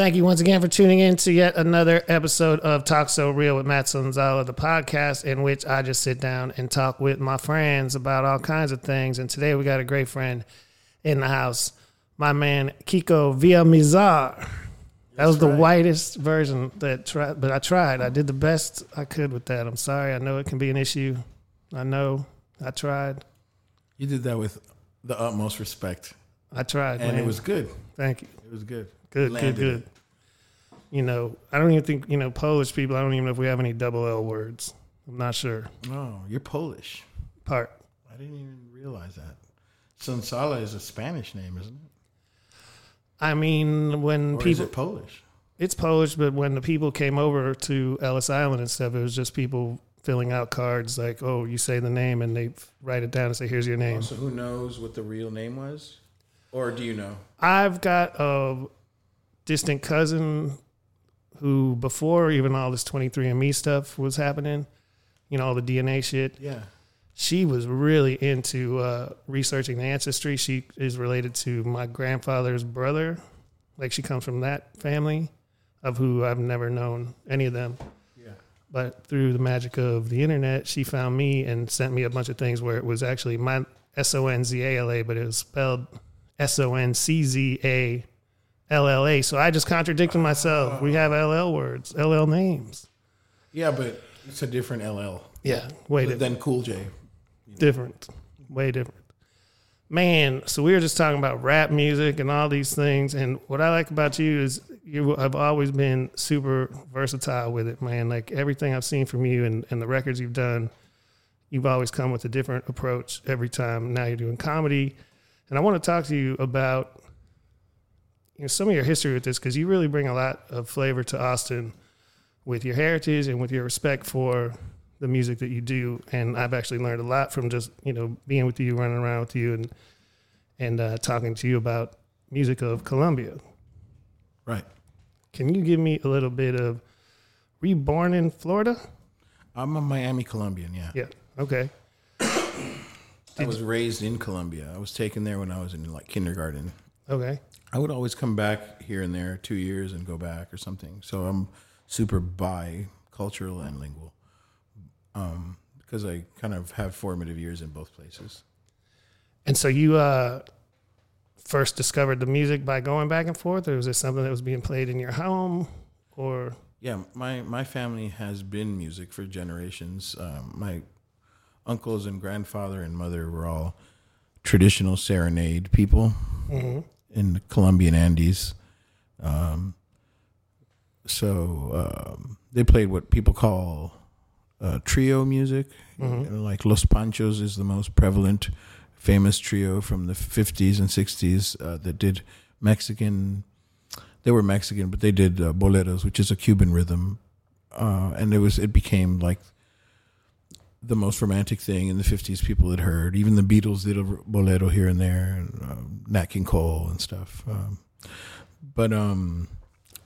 Thank you once again for tuning in to yet another episode of Talk So Real with Matt Sonzala, the podcast in which I just sit down and talk with my friends about all kinds of things. And today we got a great friend in the house, my man Kiko Villamizar. That was the whitest version that tried, but I tried. I did the best I could with that. I'm sorry. I know it can be an issue. I know. I tried. You did that with the utmost respect, I tried, and man. it was good. Thank you. It was good. Good, Landed good, good. You know, I don't even think you know Polish people. I don't even know if we have any double L words. I'm not sure. Oh, you're Polish. Part. I didn't even realize that. Sonzala is a Spanish name, isn't it? I mean, when Or is people, it Polish? it's Polish, but when the people came over to Ellis Island and stuff, it was just people filling out cards like, "Oh, you say the name," and they write it down and say, "Here's your name." So who knows what the real name was, or do you know? I've got a distant cousin who, before even all this 23andMe stuff was happening, you know, all the DNA shit, Yeah. she was really into uh, researching the ancestry. She is related to my grandfather's brother. Like she comes from that family of who I've never known any of them. Yeah. But through the magic of the internet, she found me and sent me a bunch of things where it was actually my S O N Z A L A, but it was spelled S O N C Z A L L A. So I just contradicted myself. We have LL words, LL names. Yeah, but it's a different LL Yeah, way different. than Cool J. different, way different. Man, so we were just talking about rap music and all these things, and what I like about you is you have always been super versatile with it, man. Like everything I've seen from you and, and the records you've done, you've always come with a different approach every time. Now you're doing comedy, and I want to talk to you about you know some of your history with this because you really bring a lot of flavor to Austin with your heritage and with your respect for the music that you do. And I've actually learned a lot from just you know being with you, running around with you, and and uh, talking to you about music of Colombia. Right. Can you give me a little bit of? Were you born in Florida? I'm a Miami Colombian. Yeah. Yeah. Okay. I was raised in Colombia. I was taken there when I was in like kindergarten. Okay. I would always come back here and there, two years, and go back or something. So I'm super bi-cultural and lingual, um, because I kind of have formative years in both places. And so you uh, first discovered the music by going back and forth, or was it something that was being played in your home, or Yeah, my my family has been music for generations. Um, my uncles and grandfather and mother were all traditional serenade people in the Colombian Andes. Um, so um, they played what people call uh, trio music. Know, like Los Panchos is the most prevalent, famous trio from the 50s and 60s uh, that did Mexican. They were Mexican, but they did uh, boleros, which is a Cuban rhythm, uh, and it was it became like the most romantic thing in the 50s people had heard. Even the Beatles did a bolero here and there, and um, Nat King Cole and stuff. Um, but um,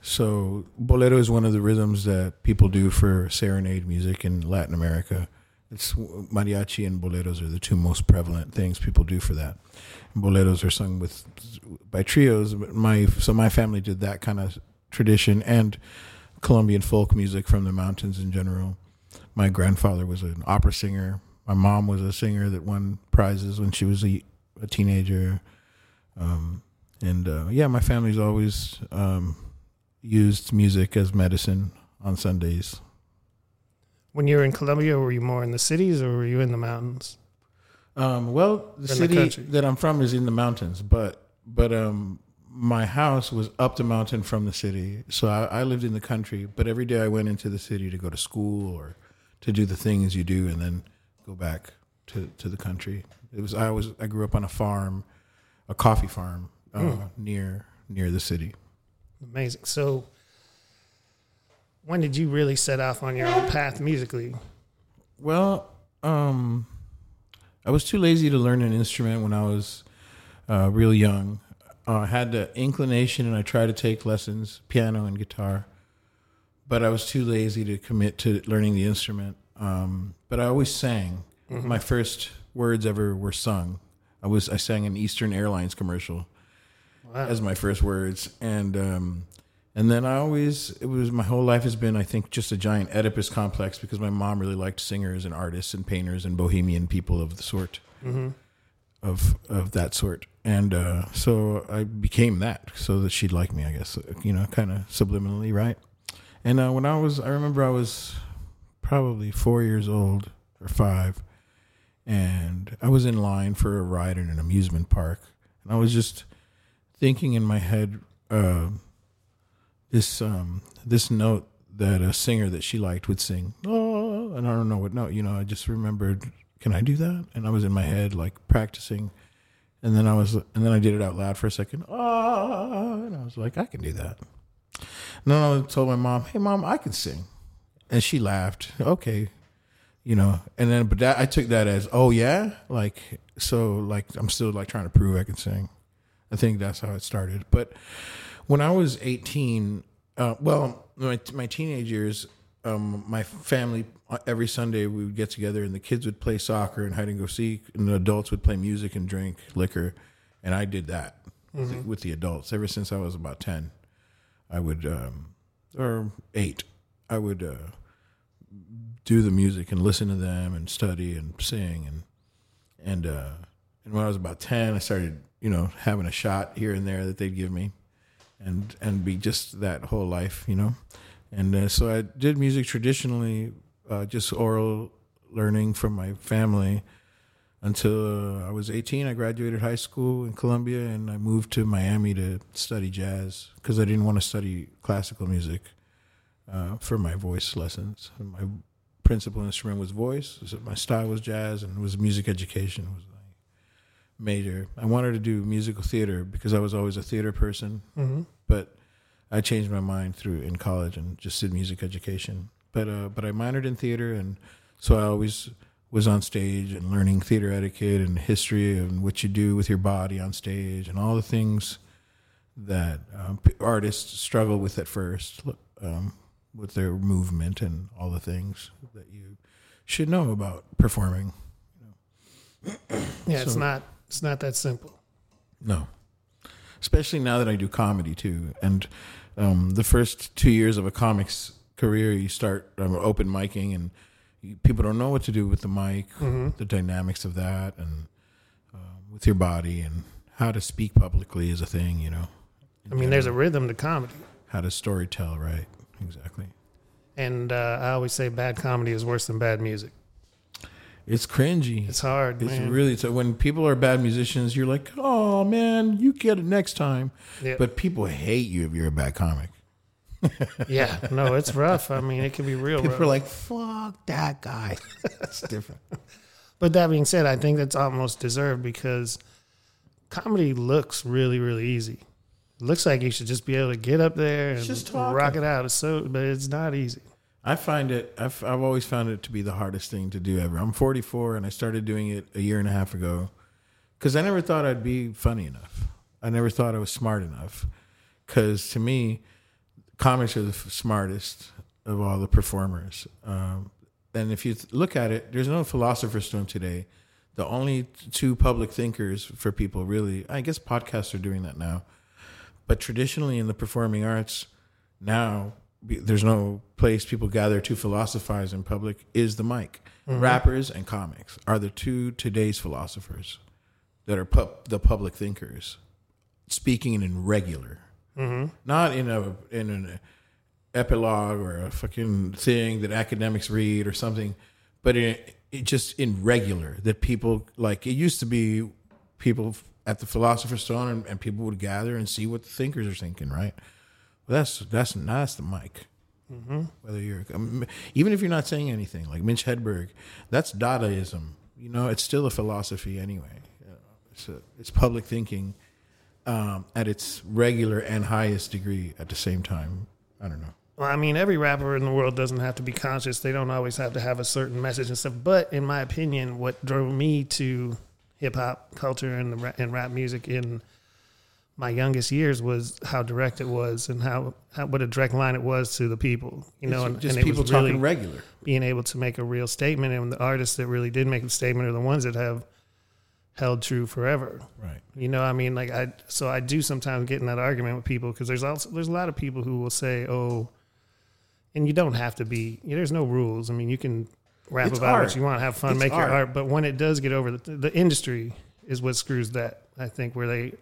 so bolero is one of the rhythms that people do for serenade music in Latin America. It's mariachi and boleros are the two most prevalent things people do for that. Boleros are sung with by trios. My so my family did that kind of tradition and Colombian folk music from the mountains in general. My grandfather was an opera singer. My mom was a singer that won prizes when she was a, a teenager. Um, and uh, yeah, my family's always um, used music as medicine on Sundays. when you were in Colombia, were you more in the cities or were you in the mountains? Um, well, the the city country. that I'm from is in the mountains, but but um, my house was up the mountain from the city, so I, I lived in the country. But every day I went into the city to go to school or to do the things you do, and then go back to, to the country. It was I was I grew up on a farm, a coffee farm uh, near near the city. Amazing. So, when did you really set off on your own path musically? Well, um, I was too lazy to learn an instrument when I was uh, real young. Uh, I had the inclination, and I tried to take lessons, piano and guitar, but I was too lazy to commit to learning the instrument. Um, but I always sang. My first words ever were sung. I was I sang an Eastern Airlines commercial Wow. as my first words, and um, And then I always, it was my whole life has been, I think, just a giant Oedipus complex because my mom really liked singers and artists and painters and bohemian people of the sort, of of that sort. And uh, so I became that so that she'd like me, I guess, you know, kind of subliminally, right? And uh, when I was, I remember I was probably four years old or five, and I was in line for a ride in an amusement park, and I was just thinking in my head uh, this um, this note that a singer that she liked would sing. Oh, and I don't know what note. You know, I just remembered. Can I do that? And I was in my head like practicing, and then I was, and then I did it out loud for a second. Ah, and I was like, I can do that. And then I told my mom, "Hey, mom, I can sing," and she laughed. Okay, you know. And then, but that I took that as, oh yeah, like so, like I'm still like trying to prove I can sing. I think that's how it started. But when I was 18, uh, well, my, my teenage years, um, my family uh, every Sunday we would get together and the kids would play soccer and hide and go seek, and the adults would play music and drink liquor, and I did that with, the, with the adults ever since I was about 10. I would, um, or eight, I would uh, do the music and listen to them and study and sing and and uh, and when I was about 10, I started you know having a shot here and there that they'd give me and and be just that whole life, you know. And uh, so I did music traditionally, uh, just oral learning from my family until uh, I was 18. I graduated high school in Colombia, and I moved to Miami to study jazz because I didn't want to study classical music uh, for my voice lessons. And my principal instrument was voice. So my style was jazz, and it was music education was my major. I wanted to do musical theater because I was always a theater person, Mm-hmm. but I changed my mind through in college and just did music education. But uh, but I minored in theater, and so I always was on stage and learning theater etiquette and history and what you do with your body on stage and all the things that um, p- artists struggle with at first, um, with their movement and all the things that you should know about performing. Yeah, it's not it's not that simple. No. Especially now that I do comedy too. And um, the first two years of a comic's career, you start um, open micing and people don't know what to do with the mic, the dynamics of that, and um, with your body, and how to speak publicly is a thing, you know. I mean, there's a rhythm to comedy, How to story tell, right? Exactly. and uh, I always say bad comedy is worse than bad music. It's cringy. It's hard, It's man. really so when people are bad musicians, you're like, oh man, you get it next time. Yeah. But people hate you if you're a bad comic. Yeah, no, it's rough. I mean, it can be real People rough. are like, fuck that guy. That's different. But that being said, I think that's almost deserved because comedy looks really, really easy. It looks like you should just be able to get up there and just talking. rock it out. It's so, but it's not easy. I find it. I've I've always found it to be the hardest thing to do ever. I'm 44 and I started doing it a year and a half ago because I never thought I'd be funny enough. I never thought I was smart enough. Because to me, comics are the f- smartest of all the performers. Um, and if you th- look at it, there's no philosopher's stone today. The only two public thinkers for people really, I guess podcasts are doing that now. But traditionally in the performing arts, now there's no place people gather to philosophize in public is the mic. Rappers and comics are the two today's philosophers that are pu- the public thinkers, speaking in regular, not in a in an epilogue or a fucking thing that academics read or something, but in it just in regular that people like. It used to be people at the Philosopher's Stone and, and people would gather and see what the thinkers are thinking, right? Well, that's that's that's the mic. Whether you're um, even if you're not saying anything, like Mitch Hedberg, that's Dadaism. You know, it's still a philosophy anyway. You know, It's a, it's public thinking um, at its regular and highest degree at the same time. I don't know. Well, I mean, every rapper in the world doesn't have to be conscious. They don't always have to have a certain message and stuff. But in my opinion, what drove me to hip hop culture and the ra- and rap music in my youngest years was how direct it was and how, how what a direct line it was to the people. You know, and, just and people talking really regular. being able to make a real statement. And the artists that really did make a statement are the ones that have held true forever. Right. You know, I mean, like I so I do sometimes get in that argument with people because there's also there's a lot of people who will say, "Oh," and you don't have to be. You know, there's no rules. I mean, you can rap It's about art. what you want, have fun, It's make art. your art. But when it does get over, the, the industry is what screws that. I think where they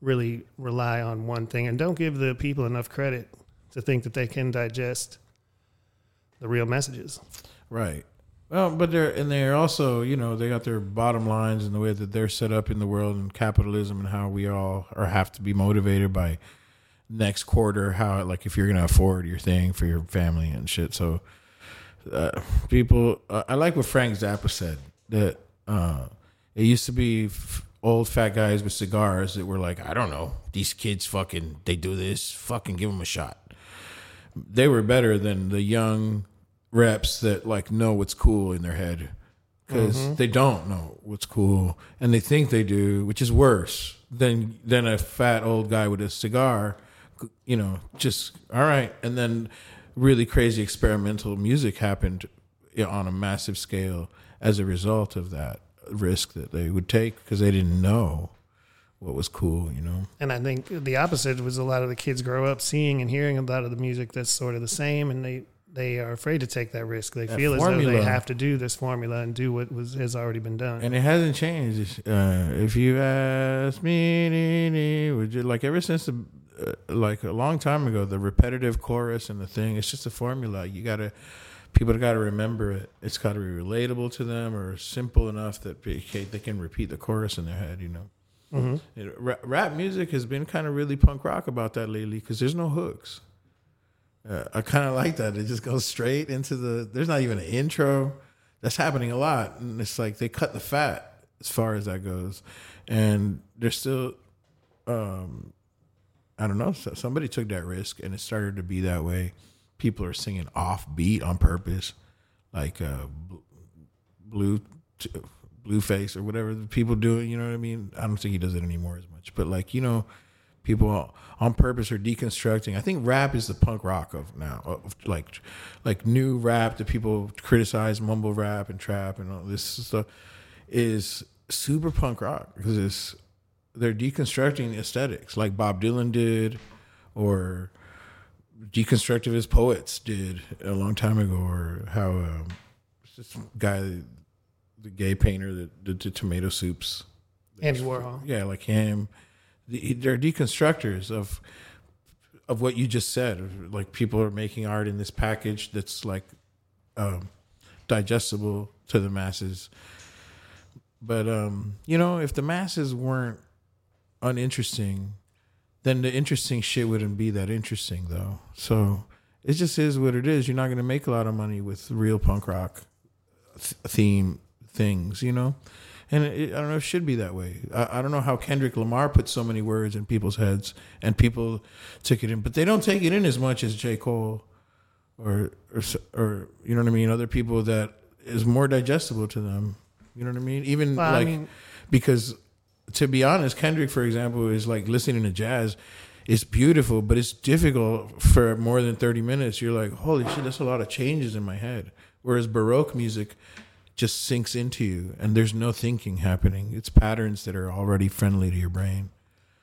really rely on one thing and don't give the people enough credit to think that they can digest the real messages. Right. Well, but they're and they're also, you know, they got their bottom lines and the way that they're set up in the world and capitalism and how we all or have to be motivated by next quarter how like if you're gonna afford your thing for your family and shit. So uh, people, uh, I like what Frank Zappa said that uh, it used to be f- old fat guys with cigars that were like, I don't know, these kids fucking they do this, fucking give them a shot they were better than the young reps that like know what's cool in their head because mm-hmm. they don't know what's cool and they think they do, which is worse than than a fat old guy with a cigar. You know, just all right, and then really crazy experimental music happened on a massive scale as a result of that risk that they would take because they didn't know what was cool. You know. And I think the opposite was a lot of the kids grow up seeing and hearing a lot of the music that's sort of the same, and they they are afraid to take that risk. They That feel as though they have to do this formula and do what was has already been done. and it hasn't changed. Uh, if you ask me, would you like ever since the uh, like a long time ago, the repetitive chorus and the thing, it's just a formula. You gotta people got to remember it. It's got to be relatable to them or simple enough that they can- they can repeat the chorus in their head. You know, Mhm. You know, rap music has been kind of really punk rock about that lately because there's no hooks. Uh, I kind of like that. It just goes straight into the. There's not even an intro. That's happening a lot, and it's like they cut the fat as far as that goes, and they're still. Um, I don't know. Somebody took that risk, and it started to be that way. People are singing off beat on purpose, like uh, bl- blue, t- Blueface or whatever the people do. You know what I mean? I don't think he does it anymore as much, but like you know, people on purpose or deconstructing. I think rap is the punk rock of now, of like like new rap that people criticize, mumble rap and trap and all this stuff is super punk rock because it's they're deconstructing aesthetics like Bob Dylan did, or deconstructivist poets did a long time ago, or how um, this guy, the gay painter that did the tomato soups. Andy Warhol. Yeah, like him. The- They're deconstructors of of what you just said. Like people are making art in this package that's like um, digestible to the masses. But um, you know, if the masses weren't uninteresting, then the interesting shit wouldn't be that interesting, though. So it just is what it is. You're not going to make a lot of money with real punk rock th- theme things, you know. And it, I don't know. If it should be that way. I, I don't know how Kendrick Lamar put so many words in people's heads, and people took it in, but they don't take it in as much as J. Cole, or or or you know what I mean. Other people that is more digestible to them. You know what I mean? Even Well, I like mean- because to be honest, Kendrick, for example, is like listening to jazz. It's beautiful, but it's difficult for more than thirty minutes. You're like, holy shit, that's a lot of changes in my head. Whereas Baroque music just sinks into you, and there's no thinking happening. It's patterns that are already friendly to your brain.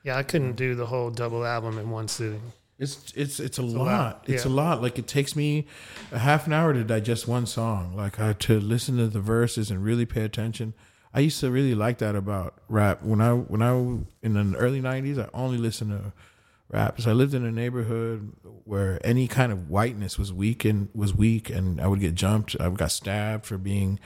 Yeah, I couldn't do the whole double album in one sitting. It's it's it's a lot. lot, It's a lot. Like it takes me a half an hour to digest one song. Like I to listen to the verses and really pay attention. I used to really like that about rap. When I when I in the early '90s, I only listened to rap. So I lived in a neighborhood where any kind of whiteness was weak and was weak, and I would get jumped. I got stabbed for being,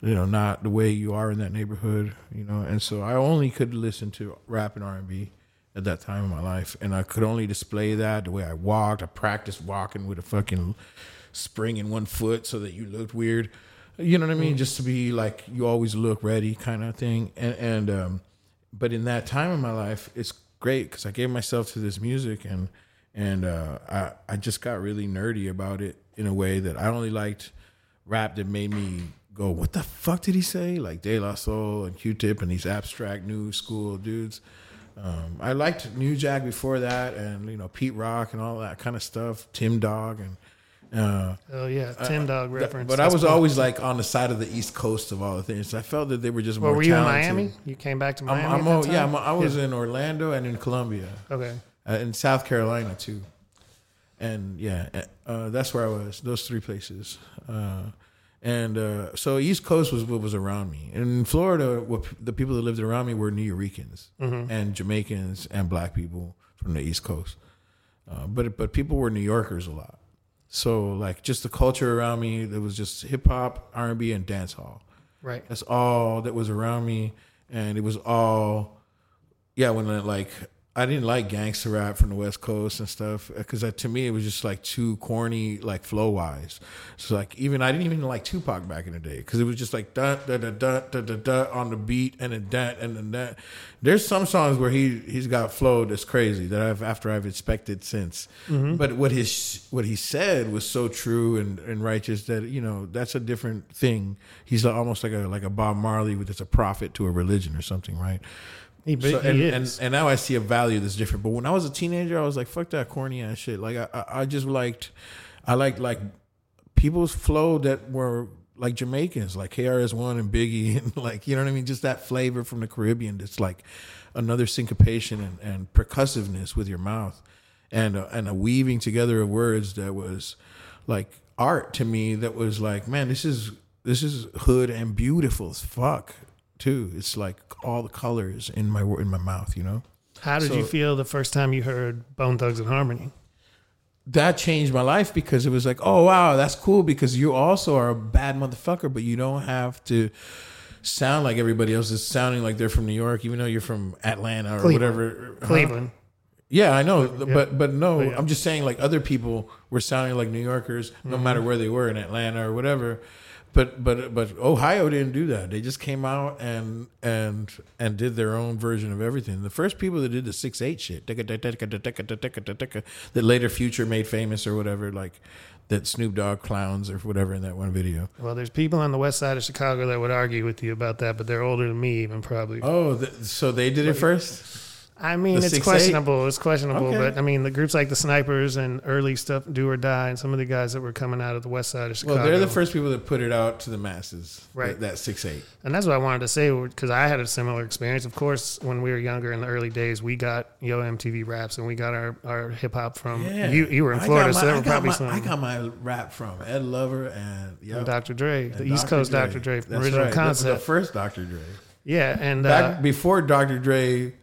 you know, not the way you are in that neighborhood. You know, and so I only could listen to rap and R and B at that time in my life, and I could only display that the way I walked. I practiced walking with a fucking spring in one foot so that you looked weird. You know what I mean? Just to be like you always look ready, kind of thing. And and um, but in that time in my life, it's great because I gave myself to this music and and uh, I I just got really nerdy about it in a way that I only liked rap that made me go, what the fuck did he say? Like De La Soul and Q-Tip and these abstract new school dudes. Um, I liked New Jack before that, and you know Pete Rock and all that kind of stuff, Tim Dog, and Uh, Oh yeah, Tim Dog reference. but I was cool. always like on the side of the East Coast of all the things. I felt that they were just Well, more were you in talented. Miami? You came back to I'm, Miami. I'm all- that yeah. I'm, I was in Orlando and in Columbia, Okay. uh, in South Carolina too, and yeah, uh, that's where I was. Those three places, uh, and uh, so East Coast was what was around me. And in Florida, what, the people that lived around me were New Yorkers and Jamaicans and Black people from the East Coast. Uh, but but people were New Yorkers a lot. So like just the culture around me, there was just hip hop, R and B, and dance hall. Right. That's all that was around me, and it was all, yeah. When I, like I didn't like gangster rap from the West Coast and stuff because to me it was just like too corny, like flow wise. So like even I didn't even like Tupac back in the day because it was just like da da da da da da da on the beat and then that and then that. There's some songs where he he's got flow that's crazy that I've after I've expected since. Mm-hmm. But what his what he said was so true and, and righteous that you know that's a different thing. He's almost like a like a Bob Marley with it's a prophet to a religion or something, right? He, So- he and, and and now I see a value that's different. But when I was a teenager, I was like, "Fuck that corny ass shit." Like I, I, I just liked, I liked like people's flow that were like Jamaicans, like KRS One and Biggie, and like you know what I mean. Just that flavor from the Caribbean. That's like another syncopation and, and percussiveness with your mouth, and a, and a weaving together of words that was like art to me. That was like, man, this is this is hood and beautiful as fuck too. It's like all the colors in my in my mouth, you know. How did you feel the first time you heard Bone Thugs-n-Harmony? That changed my life because it was like, oh wow, that's cool because you also are a bad motherfucker, but you don't have to sound like everybody else is sounding like they're from New York, even though you're from Atlanta or Cleveland. whatever. Huh? Cleveland. Yeah, I know, but but no, But yeah. I'm just saying like other people were sounding like New Yorkers, no matter Mm-hmm. where they were in Atlanta or whatever. But but but Ohio didn't do that. They just came out and and and did their own version of everything. The first people that did the six eight shit that later Future made famous or whatever, like that Snoop Dogg clowns or whatever in that one video. Well, there's people on the west side of Chicago that would argue with you about that, but they're older than me, even probably. Oh, th- so they did it first. I mean, The it's 6'8"? questionable. It's questionable, Okay. but I mean, the groups like the Snipers and early stuff, Do or Die, and some of the guys that were coming out of the west side of Chicago. Well, they're the first people that put it out to the masses. Right. That, that six eight. And that's what I wanted to say because I had a similar experience. Of course, when we were younger in the early days, we got Yo MTV raps and we got our, our hip hop from you. You were in Florida, my- so there were probably my- some. I got my rap from Ed Lover and, yep, and Dr. Dre, the and East Coast Dr. Dre, original right. The- concept. The, first Dr. Dre. yeah, and Back uh, before Dr. Dre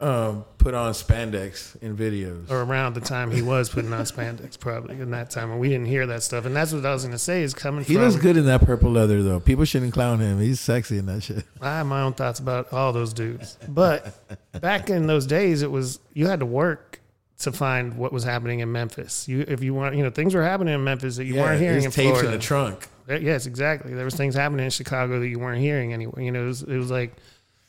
um, put on spandex in videos. or around the time he was putting on spandex, probably in that time, and we didn't hear that stuff. And that's what I was going to say is coming he from. looks good in that purple leather, though. People shouldn't clown him. He's sexy in that shit. I have my own thoughts about all those dudes. But back in those days, it was you had to work to find what was happening in Memphis. You, if you want, you know, things were happening in Memphis that you weren't hearing in tapes Florida. in the trunk. Yes, exactly. There was things happening in Chicago that you weren't hearing anywhere. You know, it was, it was like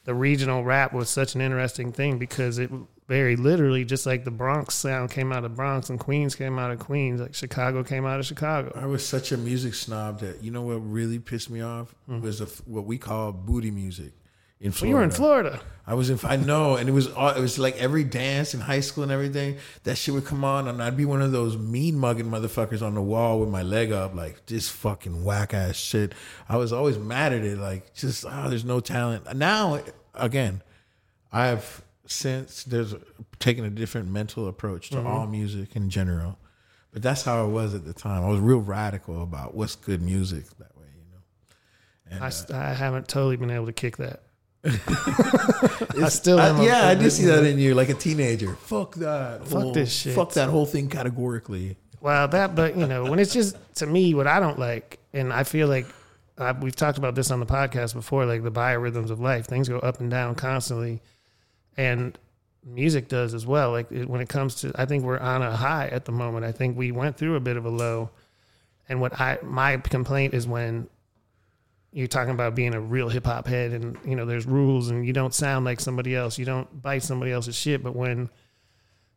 the regional rap was such an interesting thing because it very literally just like the Bronx sound came out of Bronx and Queens came out of Queens, like Chicago came out of Chicago. I was such a music snob that you know what really pissed me off was the, what we call booty music in Mm-hmm. Well, Florida. you were in Florida. I was in. I know, and it was all, it was like every dance in high school and everything. That shit would come on, and I'd be one of those mean mugging motherfuckers on the wall with my leg up, like this fucking whack ass shit. I was always mad at it, like just oh, there's no talent. Now, again, I've since there's taken a different mental approach to Mm-hmm. all music in general, but that's how it was at the time. I was real radical about what's good music that way, you know. And, I, uh, I haven't totally been able to kick that. I still. I- yeah, I do see that in you, like a teenager. Fuck that. Fuck whole- this shit. Fuck that whole thing categorically. Well, that, but you know, when it's just to me, what I don't like, and I feel like I, we've talked about this on the podcast before, like the biorhythms of life, things go up and down constantly, and music does as well. Like it, when it comes to, I think we're on a high at the moment. I think we went through a bit of a low, and what I my complaint is when you're talking about being a real hip hop head, and you know, there's rules, and you don't sound like somebody else, you don't bite somebody else's shit, but when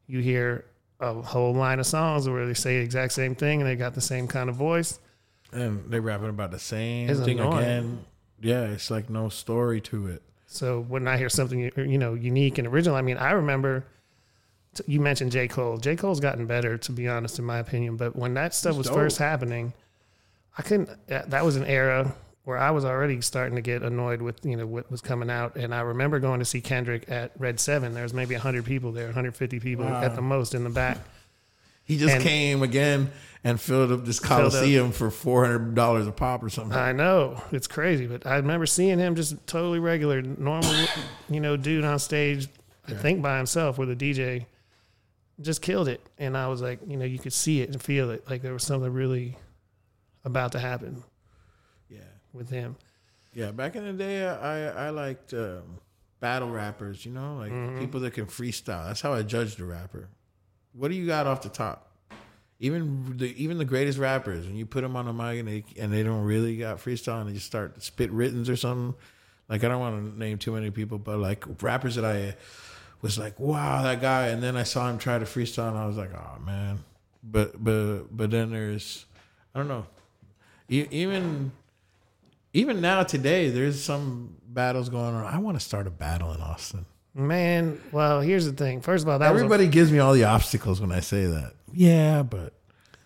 you hear a whole line of songs where they say the exact same thing and they got the same kind of voice. And they rapping about the same It's thing annoying. again. Yeah, it's like no story to it. So when I hear something you know unique and original, I mean, I remember t- you mentioned J Cole. J Cole's gotten better, to be honest, in my opinion. But when that stuff was dope. first happening, I couldn't. That was an era where I was already starting to get annoyed with you know what was coming out. And I remember going to see Kendrick at Red Seven. There was maybe hundred people there, 150 people at the most in the back. He just And- came again and filled up this up. coliseum for four hundred dollars a pop or something. I know it's crazy, but I remember seeing him just totally regular, normal, you know, dude on stage. I think by himself with a DJ, just killed it. And I was like, you know, you could see it and feel it, like there was something really about to happen yeah, with him. yeah. Back in the day, I I liked um, battle rappers. You know, like Mm-hmm. people that can freestyle. That's how I judged a rapper. What do you got off the top? Even the even the greatest rappers, when you put them on a mic and they and they don't really got freestyle and they just start spit writtens or something. Like I don't want to name too many people, but like rappers that I was like, wow, that guy. And then I saw him try to freestyle, and I was like, oh man. But but but then there's, I don't know, even even now today, there's some battles going on. I want to start a battle in Austin. Man, well, here's the thing. First of all, that was a, Everybody gives me all the obstacles when I say that. Yeah, but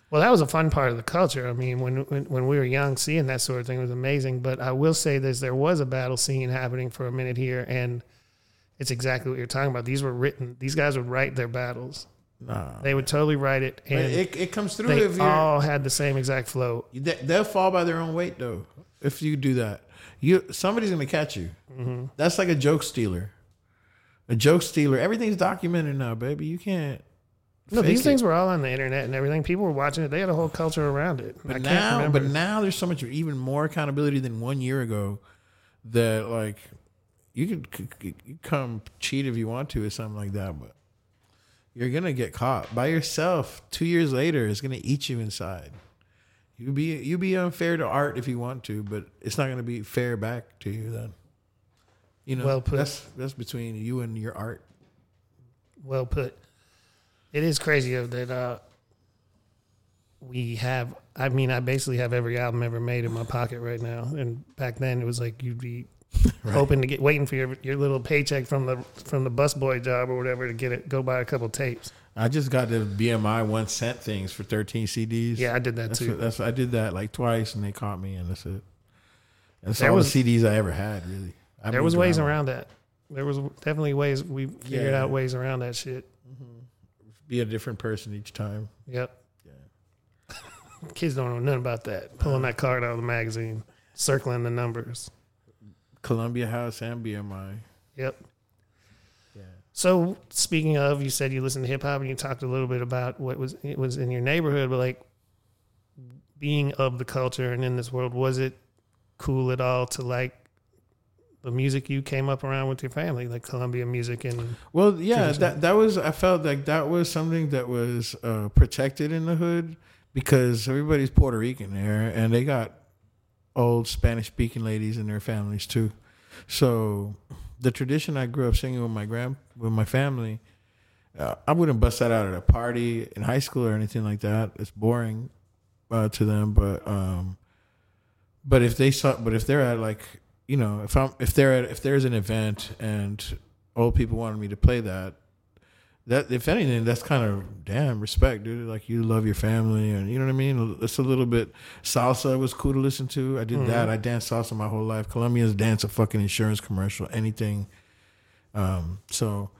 well, that was a fun part of the culture. I mean, when, when when we were young, seeing that sort of thing was amazing. But I will say this: there was a battle scene happening for a minute here, and it's exactly what you're talking about. These were written. These guys would write their battles. nah. They would totally write it, and It, it comes through they if you're. all had the same exact flow. they, they'll fall by their own weight though. If you do that, you somebody's gonna catch you. Mm-hmm. That's like a joke stealer. A joke stealer. Everything's documented now, baby. You can't. No, these it. things were all on the internet and everything. People were watching it. They had a whole culture around it. I But can't now, remember. but now there's so much even more accountability than one year ago. That like you could c- c- you come cheat if you want to or something like that, but you're gonna get caught by yourself. Two years later, it's gonna eat you inside. You be you be unfair to art if you want to, but it's not gonna be fair back to you then. You know, Well put. that's that's between you and your art. well put. It is crazy that uh, we have. I mean, I basically have every album ever made in my pocket right now. And back then, it was like you'd be hoping to get waiting for your your little paycheck from the from the busboy job or whatever to get it go buy a couple tapes. I just got the BMI one cent things for 13 CDs. Yeah, I did that That's, too. what, that's I did that like twice, and they caught me, and that's it. That's There all was- the CDs I ever had, really. I there was ways around that. There was definitely ways we figured Yeah. out ways around that shit. Be a different person each time. Yep. Yeah. Kids don't know nothing about that. Pulling that card out of the magazine, circling the numbers. Columbia House and BMI. Yep. Yeah. So speaking of, you said you listened to hip hop and you talked a little bit about what was it was in your neighborhood, but like being of the culture and in this world, was it cool at all to like the music you came up around with your family, like Colombia music and Well, yeah, that that was. I felt like that was something that was uh, protected in the hood because everybody's Puerto Rican there, and they got old Spanish speaking ladies in their families too. So the tradition I grew up singing with my grand with my family, uh, I wouldn't bust that out at a party in high school or anything like that. It's boring uh, to them, but um, but if they saw, but if they're at like you know, if I'm if they're if there's an event and old people wanted me to play that, that if anything, that's kind of damn respect, dude. Like you love your family, and you know what I mean. It's a little bit salsa was cool to listen to. I did that. I danced salsa my whole life. Colombians dance a fucking insurance commercial, anything. Um, so.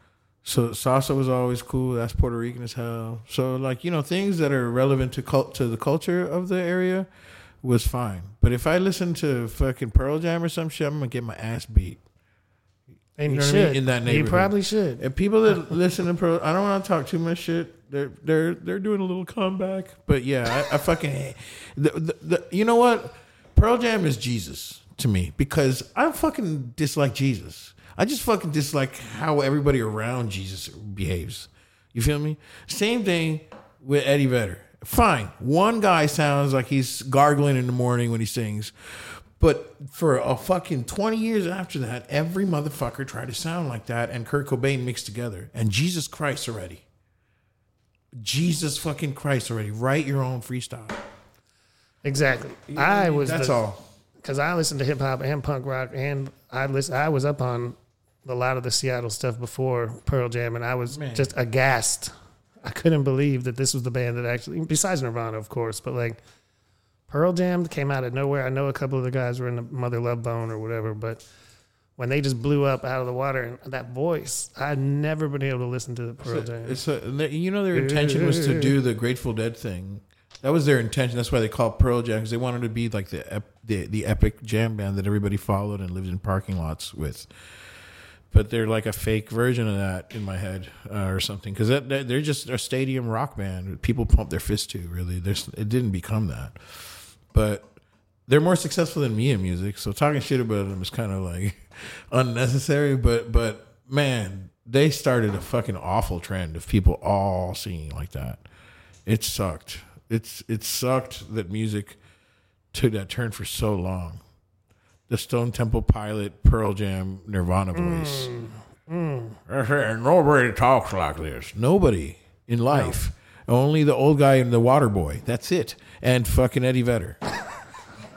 So salsa was always cool. That's Puerto Rican as hell. So like you know things that are relevant to cult to the culture of the area was fine. But if I listen to fucking Pearl Jam or some shit, I'm gonna get my ass beat. and You you, know what I mean? In that You neighborhood. probably should. And people that listen to Pearl, I don't want to talk too much shit. They're they're they're doing a little comeback, but yeah, I, I fucking hate. The, the, the, you know what? Pearl Jam is Jesus to me because I fucking dislike Jesus. I just fucking dislike how everybody around Jesus behaves. You feel me? Same thing with Eddie Vedder. Fine, one guy sounds like he's gargling in the morning when he sings. But for a fucking 20 years after that, every motherfucker tried to sound like that and Kurt Cobain mixed together. And Jesus Christ already. Jesus fucking Christ already. Write your own freestyle. Exactly. I was That's the, all. because I listened to hip hop and punk rock, and I listen. I was up on a lot of the Seattle stuff before Pearl Jam, and I was Man. just aghast. I couldn't believe that this was the band that actually, besides Nirvana, of course, but like Pearl Jam came out of nowhere. I know a couple of the guys were in the Mother Love Bone or whatever, but when they just blew up out of the water and that voice, I'd never been able to listen to the Pearl Jam. It's a, you know their intention was to do the Grateful Dead thing. That was their intention. That's why they called Pearl Jam because they wanted to be like the, ep- the the epic jam band that everybody followed and lived in parking lots with. But they're like a fake version of that in my head uh, or something because they're just a stadium rock band. People pump their fist to. Really, There's, it didn't become that. But they're more successful than me in music, so talking shit about them is kind of like unnecessary. But but man, they started a fucking awful trend of people all singing like that. It sucked. It's it sucked that music took that turn for so long. The Stone Temple Pilot, Pearl Jam, Nirvana voice. Mm. Mm. Nobody talks like this. Nobody in life. Only the old guy and the water boy. That's it. And fucking Eddie Vedder.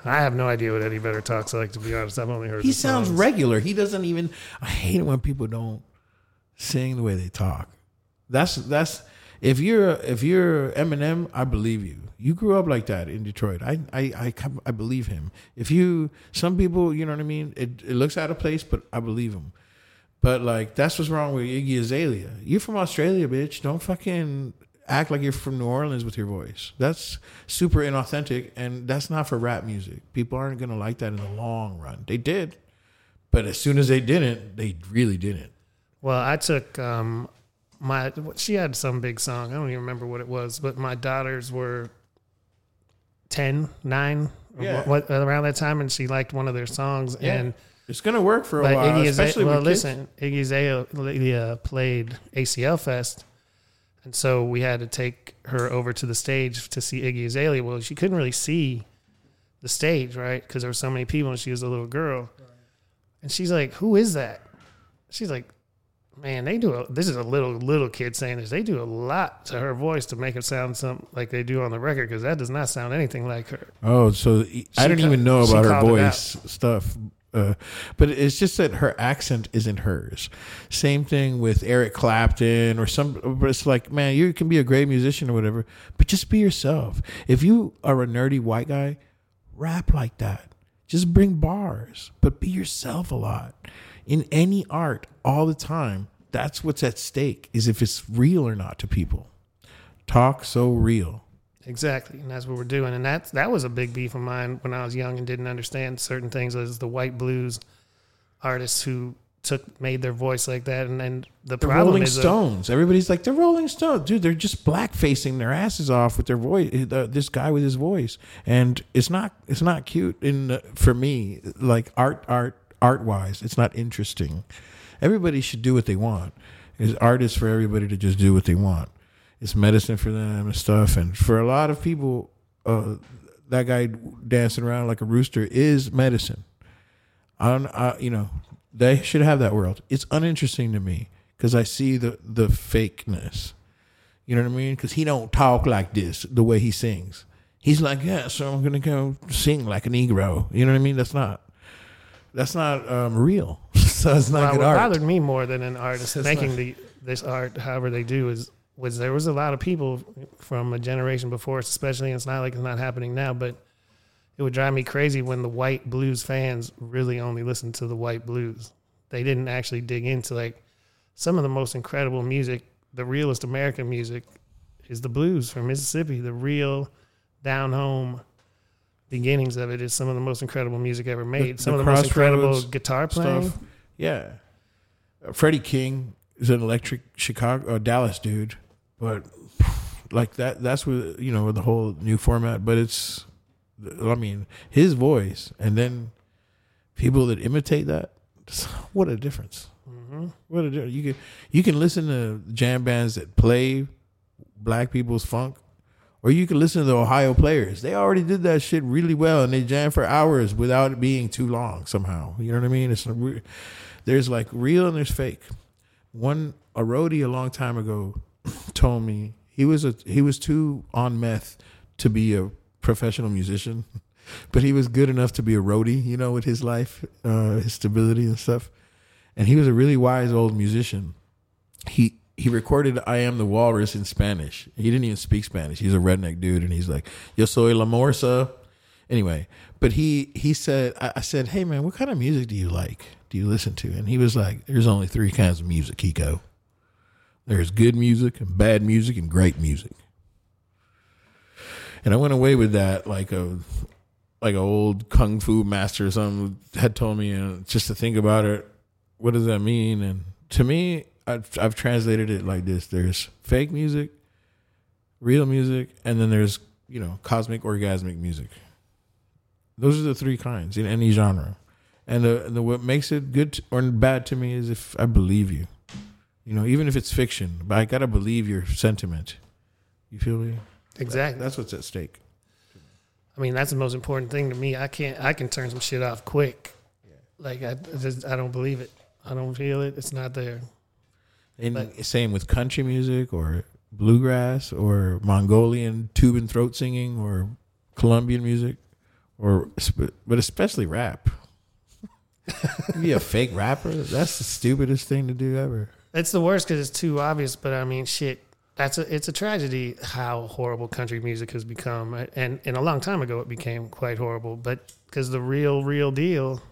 I have no idea what Eddie Vedder talks like, to be honest. I've only heard He sounds songs. regular. He doesn't even. I hate it when people don't sing the way they talk. That's that's if you're if you're Eminem, I believe you. You grew up like that in Detroit. I I I, I believe him. If you some people, you know what I mean. It it looks out of place, but I believe him. But like that's what's wrong with Iggy Azalea. You're from Australia, bitch. Don't fucking act like you're from New Orleans with your voice. That's super inauthentic, and that's not for rap music. People aren't gonna like that in the long run. They did, but as soon as they didn't, they really didn't. Well, I took um, my. She had some big song. I don't even remember what it was, but my daughters were 10, 9, Yeah. what, what- around that time, and she liked one of their songs. Yeah. And It's gonna work for a while, Iggy especially Azalea, well, listen, Iggy Azalea played ACL Fest, and so we had to take her over to the stage to see Iggy Azalea. Well, she couldn't really see the stage, right? Because there were so many people, and she was a little girl. And she's like, "Who is that?" She's like, "Man, they do. A, this is a little little kid saying this. They do a lot to her voice to make it sound something like they do on the record because that does not sound anything like her." Oh, so I didn't even know about her called it out. voice stuff. Uh, but it's just that her accent isn't hers. Same thing with Eric Clapton or some. But it's like, man, you can be a great musician or whatever, but just be yourself. If you are a nerdy white guy, rap like that. Just bring bars, but be yourself a lot. In any art, all the time, that's what's at stake. Is if it's real or not to people. Talk so real. Exactly, and that's what we're doing. And that that was a big beef of mine when I was young and didn't understand certain things as the white blues artists who took made their voice like that. And then the, The problem Rolling is uh, Stones. Everybody's like the Rolling Stones, dude. They're just black facing their asses off with their voice. Uh, this guy with his voice, and it's not it's not cute. In uh, for me, like art art art wise, it's not interesting. Everybody should do what they want. It's art is for everybody to just do what they want. It's medicine for them and stuff. And for a lot of people, uh, that guy dancing around like a rooster is medicine. I don't, I, you know, they should have that world. It's uninteresting to me because I see the the fakeness. You know what I mean? Because he don't talk like this the way he sings. He's like, yeah, so I'm gonna go sing like a Negro. You know what I mean? That's not that's not um, real. so it's not well, good what art. bothered me more than an artist It's making not- the this art, however they do, is was there was a lot of people from a generation before us, especially. And it's not like it's not happening now, but it would drive me crazy when the white blues fans really only listened to the white blues. They didn't actually dig into like some of the most incredible music, the realest American music, is the blues from Mississippi. The real down home beginnings of it is some of the most incredible music ever made. the some of the most incredible guitar playing. stuff. Yeah, uh, Freddie King is an electric Chicago or Dallas dude, but like that that's what you know the whole new format. But it's, I mean, his voice and then people that imitate that. What a difference! What a difference! You can you can listen to jam bands that play black people's funk. Or you can listen to the Ohio players. They already did that shit really well, and they jam for hours without it being too long. Somehow, you know what I mean? It's there's like real and there's fake. One a roadie a long time ago told me he was a he was too on meth to be a professional musician, but he was good enough to be a roadie. You know, with his life, uh, his stability and stuff. and he was a really wise old musician. He he recorded "I Am the Walrus" in Spanish. He didn't even speak Spanish. He's a redneck dude, and he's like, "Yo soy la morsa." Anyway, but he he said, I, I said, "Hey man, what kind of music do you like? Do you listen to?" And he was like, "There's only three kinds of music, Kiko. There's good music and bad music and great music." And I went away with that like a like an old kung fu master or something had told me, and just to think about it, what does that mean? And to me, I've, I've translated it like this: there's fake music, real music, and then there's you know cosmic orgasmic music. Those are the three kinds in any genre. And the, the what makes it good or bad to me is if I believe you. You know, even if it's fiction, but I gotta believe your sentiment. You feel me? Exactly. That's what's at stake. I mean, that's the most important thing to me. I can't. I can turn some shit off quick. Yeah. Like I, I just, I don't believe it. I don't feel it. It's not there. And But- same with country music or bluegrass or Mongolian Tuvan throat singing or Colombian music or but especially rap. Be a fake rapper. That's the stupidest thing to do ever. It's the worst because it's too obvious. But I mean, shit. That's a. It's a tragedy how horrible country music has become. And and a long time ago, it became quite horrible. But because the real, real deal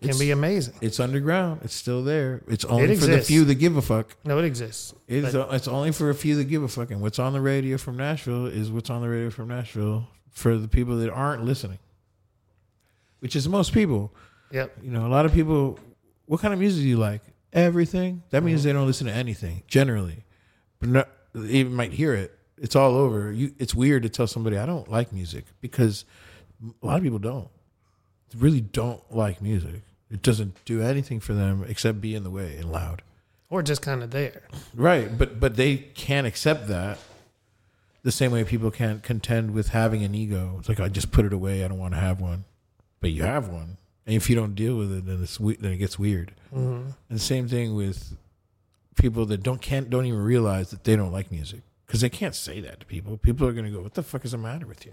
can It's- be amazing. It's underground. It's still there. It's only It for the few that give a fuck. No, it exists. It's, But- it's only for a few that give a fuck. And what's on the radio from Nashville is what's on the radio from Nashville for the people that aren't listening, which is most people. Yep. You know, a lot of people. What kind of music do you like? Everything. That means mm-hmm. they don't listen to anything generally, but not, they even might hear it. It's all over. You. It's weird to tell somebody I don't like music because a lot of people don't. Really don't like music. It doesn't do anything for them except be in the way and loud. Or just kind of there. Right, but but they can't accept that the same way people can't contend with having an ego. It's like I just put it away. I don't want to have one, but you have one, and if you don't deal with it, then it's then it gets weird. hmm And same thing with people that don't can't don't even realize that they don't like music because they can't say that to people. People are going to go, "What the fuck is the matter with you?"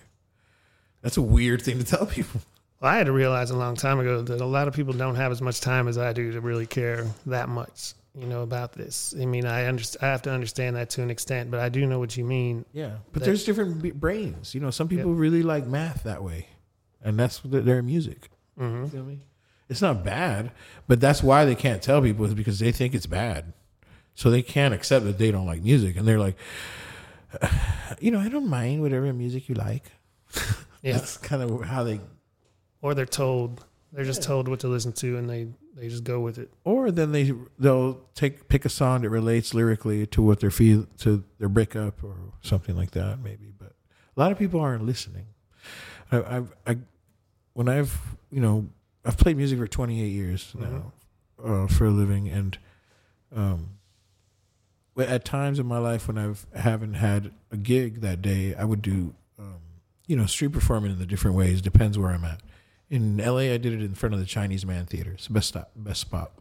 That's a weird thing to tell people. Well, I had to realize a long time ago that a lot of people don't have as much time as I do to really care that much, you know, about this. I mean, I underst- I have to understand that to an extent, but I do know what you mean. Yeah, but That- there's different b- brains. You know, some people really like math that way, and that's th- their music. hmm You feel me? It's not bad, but that's why they can't tell people is because they think it's bad. So they can't accept that they don't like music, and they're like, you know, I don't mind whatever music you like. Yeah. That's kind of how they, Or they're told they're just told what to listen to, and they they just go with it. or then they they'll take pick a song that relates lyrically to what their feel to their breakup or something like that, maybe. But a lot of people aren't listening. I, I've I when I've you know I've played music for 28 years now uh, for a living, and um, at times in my life when I've haven't had a gig that day, I would do um, you know street performing in the different ways. Depends where I'm at. In LA, I did it in front of the Chinese Man Theater. It's the best stop, best spot.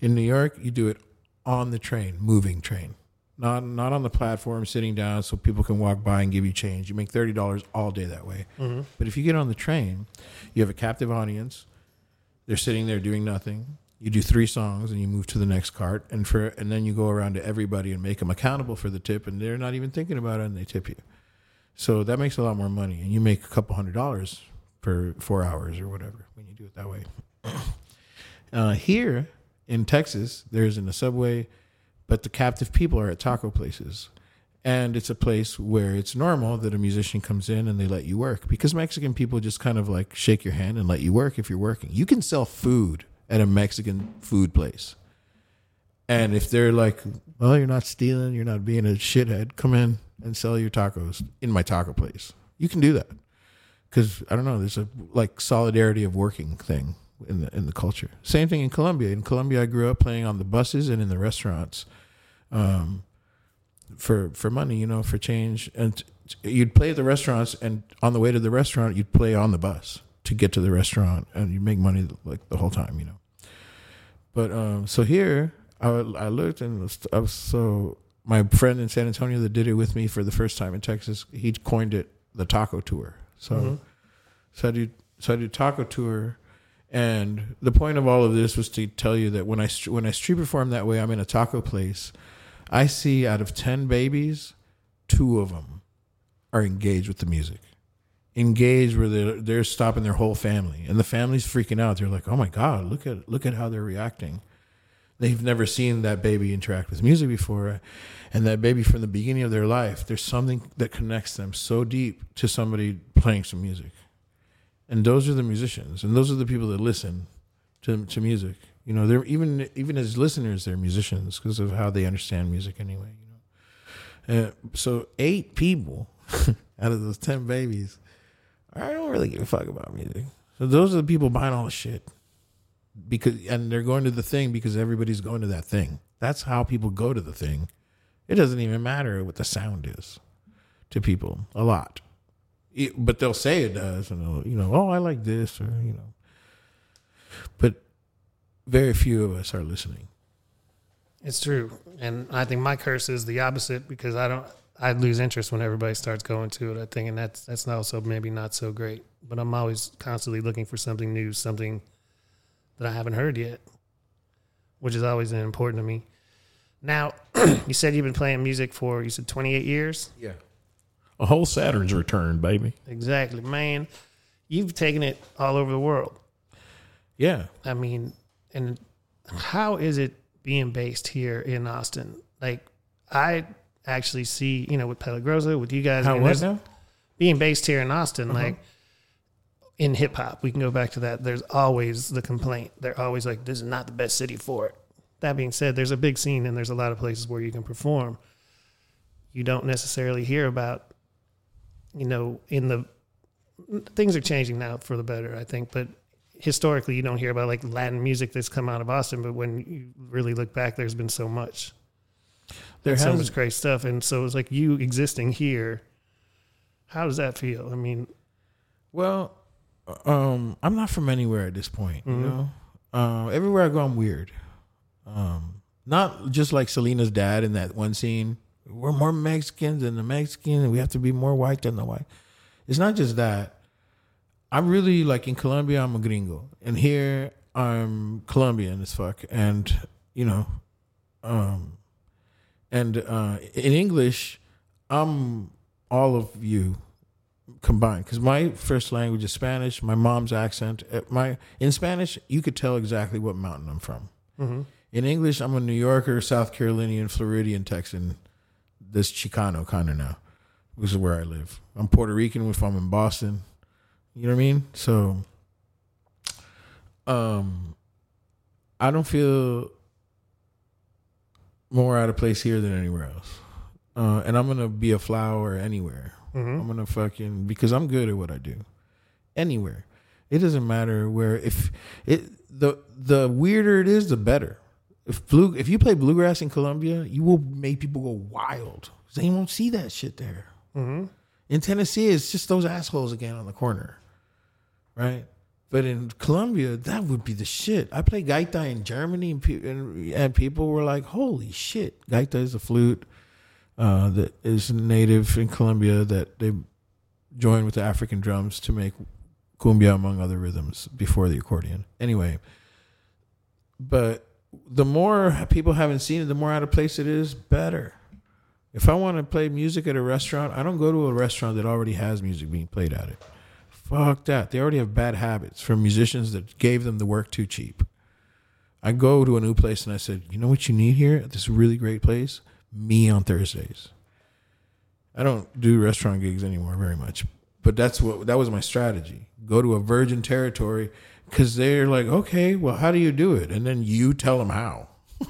In New York, you do it on the train, moving train, not not on the platform, sitting down so people can walk by and give you change. You make thirty dollars all day that way. hmm But if you get on the train, you have a captive audience. They're sitting there doing nothing. You do three songs and you move to the next cart, and for and then you go around to everybody and make them accountable for the tip, and they're not even thinking about it, and they tip you. So that makes a lot more money, and you make a couple hundred dollars for four hours or whatever when you do it that way. uh, here in Texas, there's in the subway, but the captive people are at taco places and it's a place where it's normal that a musician comes in and they let you work because Mexican people just kind of like shake your hand and let you work if you're working. You can sell food at a Mexican food place. And if they're like, well, you're not stealing, you're not being a shithead, come in and sell your tacos in my taco place. You can do that. Cuz I don't know, there's a like solidarity of working thing in the in the culture. Same thing in Colombia. In Colombia I grew up playing on the buses and in the restaurants. Um for for money, you know, for change. And you'd play at the restaurants, and on the way to the restaurant, you'd play on the bus to get to the restaurant, and you make money like the whole time, you know. But um, so here, I, I looked and I was so my friend in San Antonio that did it with me for the first time in Texas, he coined it the taco tour. So Mhm. so I do so I do taco tour, And the point of all of this was to tell you that when I when I street perform that way, I'm in a taco place. I see out of ten babies, two of them are engaged with the music, engaged where they're they're stopping their whole family, and the family's freaking out. They're like, "Oh my god, look at look at how they're reacting." They've never seen that baby interact with music before, and that baby from the beginning of their life, there's something that connects them so deep to somebody playing some music and those are the musicians, and those are the people that listen to to music. You know, they're even even as listeners, they're musicians because of how they understand music anyway. You know, uh, so eight people out of those ten babies, I don't really give a fuck about music. So those are the people buying all the shit because, and they're going to the thing because everybody's going to that thing. That's how people go to the thing. It doesn't even matter what the sound is to people a lot it, but they'll say it does, and you know, oh, I like this, or you know, but very few of us are listening. It's true, and I think my curse is the opposite because I don't. I lose interest when everybody starts going to it. I think, and that's that's also maybe not so great. But I'm always constantly looking for something new, something that I haven't heard yet, which is always important to me. Now, you said you've been playing music for you said 28 years. Yeah. A whole Saturn's return, baby. Exactly, man. You've taken it all over the world. Yeah. I mean, and how is it being based here in Austin? Like, I actually see, you know, with Peligrosa, with you guys, How I mean, was there's- now? being based here in Austin, Uh-huh. like in hip hop, we can go back to that. There's always the complaint. They're always like, this is not the best city for it. That being said, there's a big scene and there's a lot of places where you can perform. You don't necessarily hear about, you know, in the things are changing now for the better, I think, but historically you don't hear about like Latin music that's come out of Austin, but when you really look back, there's been so much There's so much great stuff. And so it's like you existing here. How does that feel? I mean, well, um, I'm not from anywhere at this point. You Mhm. know, uh, everywhere I go, I'm weird. Um, not just like Selena's dad in that one scene. We're more Mexicans than the Mexicans, and we have to be more white than the white. It's not just that. I'm really like in Colombia, I'm a gringo, and here I'm Colombian as fuck, and you know, um, and uh, in English, I'm all of you combined because my first language is Spanish. My mom's accent, uh, my in Spanish, you could tell exactly what mountain I'm from. mhm. In English, I'm a New Yorker, South Carolinian, Floridian, Texan. This Chicano kind of now, This is where I live. I'm Puerto Rican if I'm in Boston. You know what I mean? So, um, I don't feel more out of place here than anywhere else. Uh, and I'm gonna be a flower anywhere. Mhm. I'm gonna fucking because I'm good at what I do. Anywhere. It doesn't matter where if it the the weirder it is, the better. If blue if you play bluegrass in Colombia, you will make people go wild. They won't see that shit there. Mhm. In Tennessee, it's just those assholes again on the corner. Right? But in Colombia, that would be the shit. I play gaita in Germany, and, pe- and, and people were like, "Holy shit!" Gaita is a flute uh, that is native in Colombia that they joined with the African drums to make cumbia, among other rhythms, before the accordion. Anyway, but the more people haven't seen it, the more out of place it is, better. If I want to play music at a restaurant, I don't go to a restaurant that already has music being played at it. Fuck that. They already have bad habits from musicians that gave them the work too cheap. I go to a new place and I said, you know what you need here at this really great place? Me on Thursdays. I don't do restaurant gigs anymore very much, but that's what that was my strategy. Go to a virgin territory because they're like, okay, well, how do you do it? And then you tell them how.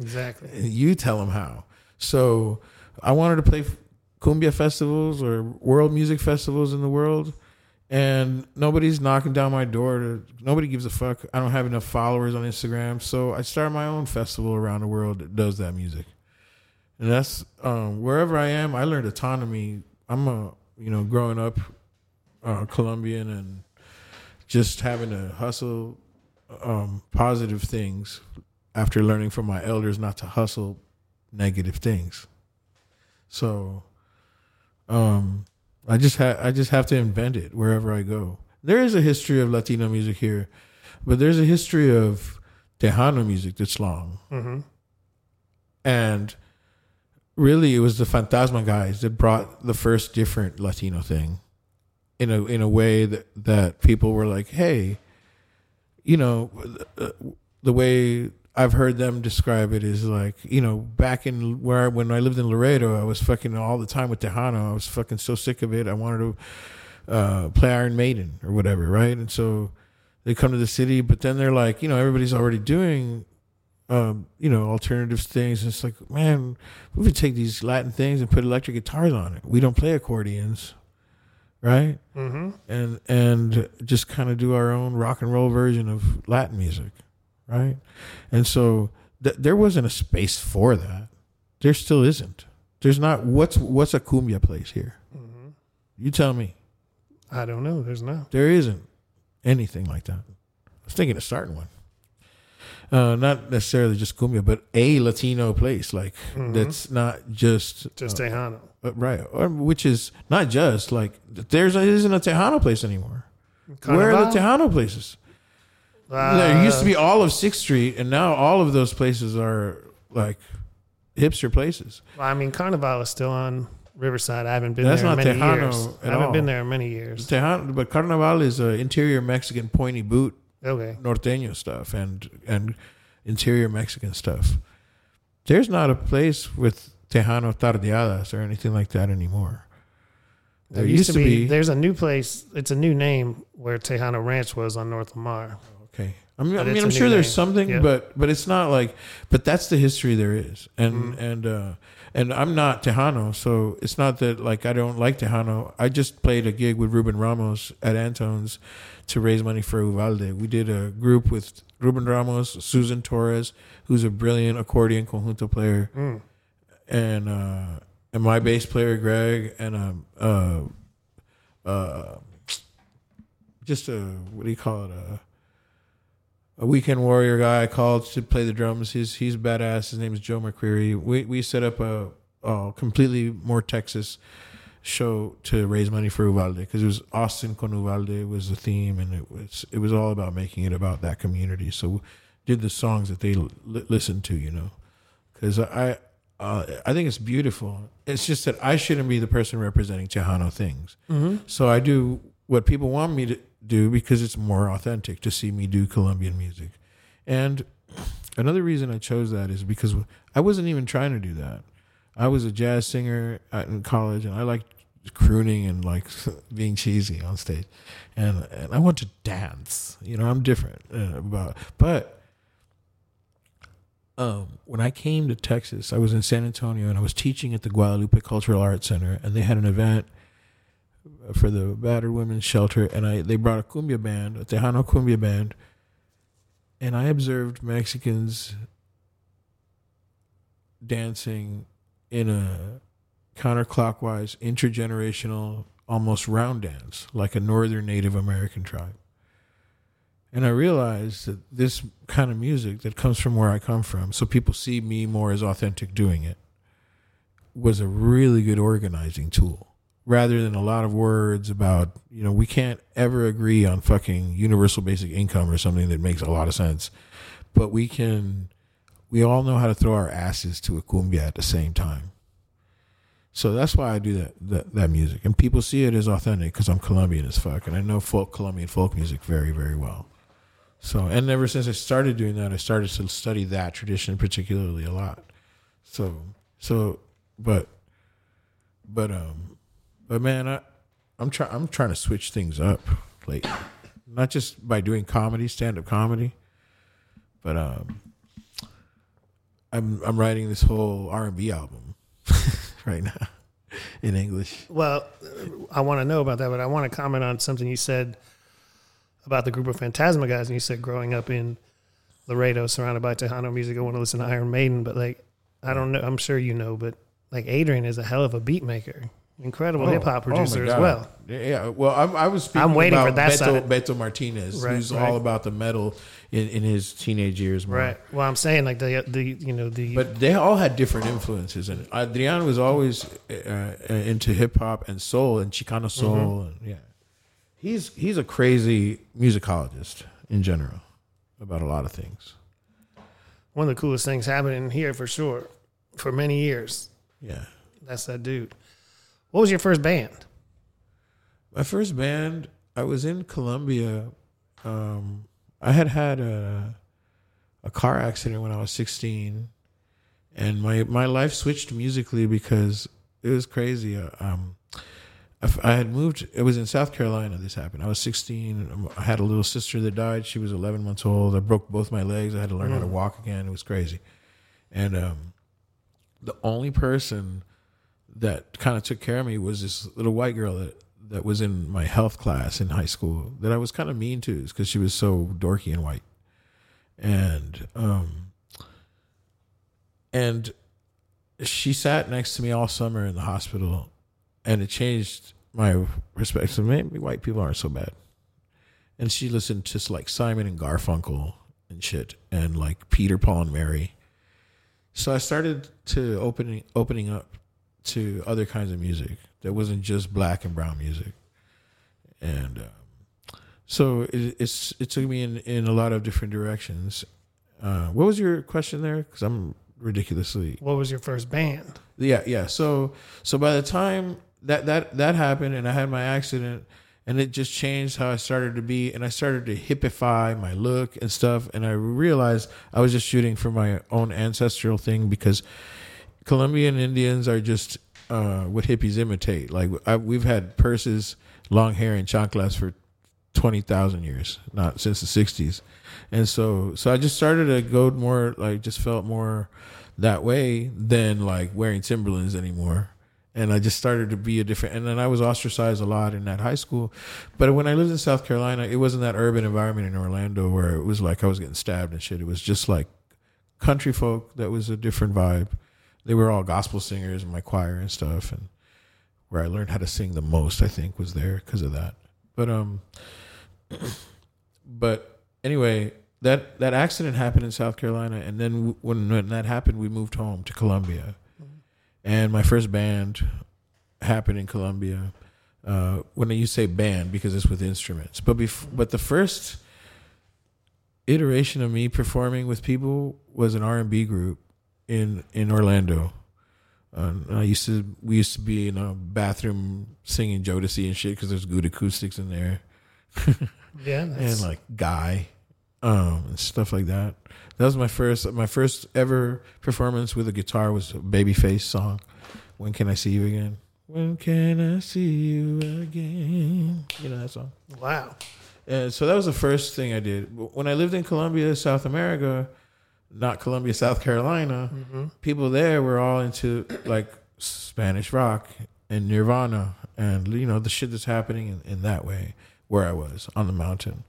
Exactly. You tell them how. So I wanted to play cumbia festivals or world music festivals in the world, and nobody's knocking down my door. To, nobody gives a fuck. I don't have enough followers on Instagram, so I started my own festival around the world that does that music. And that's um, wherever I am. I learned autonomy. I'm a you know growing up uh, Colombian and just having to hustle um, positive things after learning from my elders not to hustle negative things. So, um, I just ha- I just have to invent it wherever I go. There is a history of Latino music here. but there's a history of Tejano music that's long, Mm-hmm. and really it was the Fantasma guys that brought the first different Latino thing in a in a way that that people were like, hey, you know, uh, the way I've heard them describe it is like, you know, back in where when I lived in Laredo, I was fucking all the time with Tejano. I was fucking so sick of it. I wanted to uh, play Iron Maiden or whatever, right? And so they come to the city, but then they're like, you know, everybody's already doing, um, you know, alternative things. It's like, man, we could take these Latin things and put electric guitars on it. We don't play accordions, right? Mm-hmm. and and just kind of do our own rock and roll version of Latin music, right? And so th- there wasn't a space for that. There still isn't. There's not. What's what's a cumbia place here? Mm-hmm. You tell me. I don't know. There's not. There isn't anything like that. I was thinking of starting one. Uh, not necessarily just cumbia, but a Latino place like Mhm. that's not just Just uh, Tejano. uh, right, or, which is not just like there's isn't a Tejano place anymore. Where are the Carnival? Tejano places? Uh, there used to be all of Sixth Street, and now all of those places are like hipster places. Well, I mean, Carnival is still on Riverside. I haven't been That's there in many Tejano years. I haven't all. been there in many years. Tejano, but Carnaval is uh, interior Mexican pointy boot Okay. norteño stuff and and interior Mexican stuff. There's not a place with Tejano tardeadas or anything like that anymore. There, used, to be, There's a new place. It's a new name where Tejano Ranch was on North Lamar. Okay. I mean, I mean I'm sure there's name. something, but but it's not like. But that's the history there is, and Mhm. and uh, and I'm not Tejano, so it's not that like I don't like Tejano. I just played a gig with Ruben Ramos at Antone's to raise money for Uvalde. We did a group with Ruben Ramos, Susan Torres, who's a brilliant accordion conjunto player, Mm. and uh, and my bass player Greg, and um uh uh just a what do you call it a a weekend warrior guy I called to play the drums. He's he's badass. His name is Joe McCreary. We we set up a, a completely more Texas show to raise money for Uvalde because it was Austin con Uvalde was the theme, and it was it was all about making it about that community. So did the songs that they li- listened to, you know, because I. Uh, I think it's beautiful. It's just that I shouldn't be the person representing Tejano things. Mm-hmm. So I do what people want me to do because it's more authentic to see me do Colombian music. And another reason I chose that is because I wasn't even trying to do that. I was a jazz singer in college and I liked crooning and like being cheesy on stage. And, and I want to dance. You know, I'm different uh, about but um, when I came to Texas, I was in San Antonio and I was teaching at the Guadalupe Cultural Arts Center, and they had an event for the battered women's shelter, and I they brought a cumbia band, a Tejano cumbia band, and I observed Mexicans dancing in a counterclockwise, intergenerational, almost round dance, like a northern Native American tribe. And I realized that this kind of music that comes from where I come from, so people see me more as authentic doing it, was a really good organizing tool. Rather than a lot of words about, you know, we can't ever agree on fucking universal basic income or something that makes a lot of sense. But we can, we all know how to throw our asses to a cumbia at the same time. So that's why I do that that, that music, and people see it as authentic because I'm Colombian as fuck, and I know folk Colombian folk music very very well. So, and ever since I started doing that, I started to study that tradition particularly a lot. So, so, but, but, um, but man, I, I'm trying, I'm trying to switch things up like not just by doing comedy, stand up comedy, but, um, I'm, I'm writing this whole R&B album right now in English. Well, I want to know about that, but I want to comment on something you said about the group of Fantasma guys. And you said growing up in Laredo, surrounded by Tejano music, I want to listen to Iron Maiden. But like, I don't know. I'm sure you know, but like Adrian is a hell of a beat maker, incredible Oh, hip hop oh producer as well. Yeah, yeah. Well, I, I was speaking I'm waiting about for that Beto, side. Beto Martinez, Right, who's right. all about the metal in, in his teenage years. More. Right. Well, I'm saying like the the you know the But they all had different influences, and Adrian was always uh, uh, into hip hop and soul and Chicano soul, Mm-hmm. and yeah, he's he's a crazy musicologist, in general about a lot of things. One of the coolest things happening here for sure. For many years, Yeah. that's that dude. What was your first band? My first band, I was in Colombia. Um, I had had a a car accident when I was 16, and my my life switched musically because it was crazy. Uh, Um, I I had moved. It was in South Carolina. This happened. I was 16. um, I had a little sister that died. She was 11 months old. I broke both my legs. I had to learn how to walk again. It was crazy, and um, the only person that kind of took care of me was this little white girl that that was in my health class in high school that I was kind of mean to because she was so dorky and white, and um, and she sat next to me all summer in the hospital, and it changed my perspective. Maybe white people aren't so bad, and she listened to like Simon and Garfunkel and shit, and like Peter, Paul, and Mary. So I started to opening opening up to other kinds of music that wasn't just black and brown music, and um, so it, it's it took me in in a lot of different directions. Uh, what was your question there? Because I'm ridiculously What was your first band? yeah yeah. So so by the time that that that happened and I had my accident. And it just changed how I started to be, and I started to hippify my look and stuff. And I realized I was just shooting for my own ancestral thing because Colombian Indians are just uh, what hippies imitate. Like I, we've had purses, long hair, and chanclas for twenty thousand years, not since the '60s. And so, so I just started to go more like just felt more that way than like wearing Timberlands anymore. And I just started to be a different. And then I was ostracized a lot in that high school. But when I lived in South Carolina, it wasn't that urban environment in Orlando where it was like I was getting stabbed and shit. It was just like country folk that was a different vibe they were all gospel singers in my choir and stuff and where i learned how to sing the most i think was there because of that. But um but anyway that that accident happened in south carolina and then when, when that happened we moved home to colombia. And my first band happened in colombia uh, when you say band because it's with instruments. But bef- but the first iteration of me performing with people was an r&b group in in Orlando. Uh, I used to we used to be in a bathroom singing Jodeci and shit because there's good acoustics in there Yeah, and like Guy, um, and stuff like that. That was my first my first ever performance with a guitar was a Babyface song. When can I see you again? When can I see you again? You know that song. wow. And so that was the first thing I did. When I lived in Colombia, South America, not Columbia, South Carolina, people there were all into like Spanish rock and Nirvana and you know the shit that's happening in, in that way where I was on the mountain.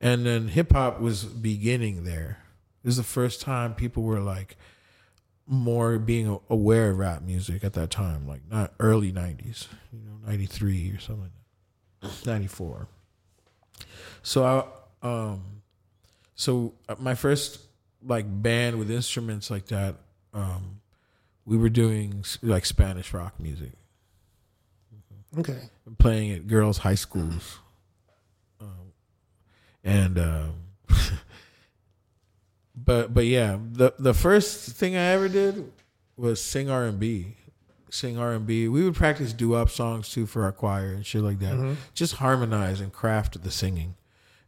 And then hip hop was beginning there. This is the first time people were like more being aware of rap music at that time, like not early '90s, you know, '93 or something like '94. So I, um, so uh, my first like band with instruments like that, um, we were doing like Spanish rock music, Okay. playing at girls' high schools, um, and um, but but yeah, the the first thing I ever did was sing R and B, sing R and B. We would practice doo wop songs too for our choir and shit like that. Just harmonize and craft the singing.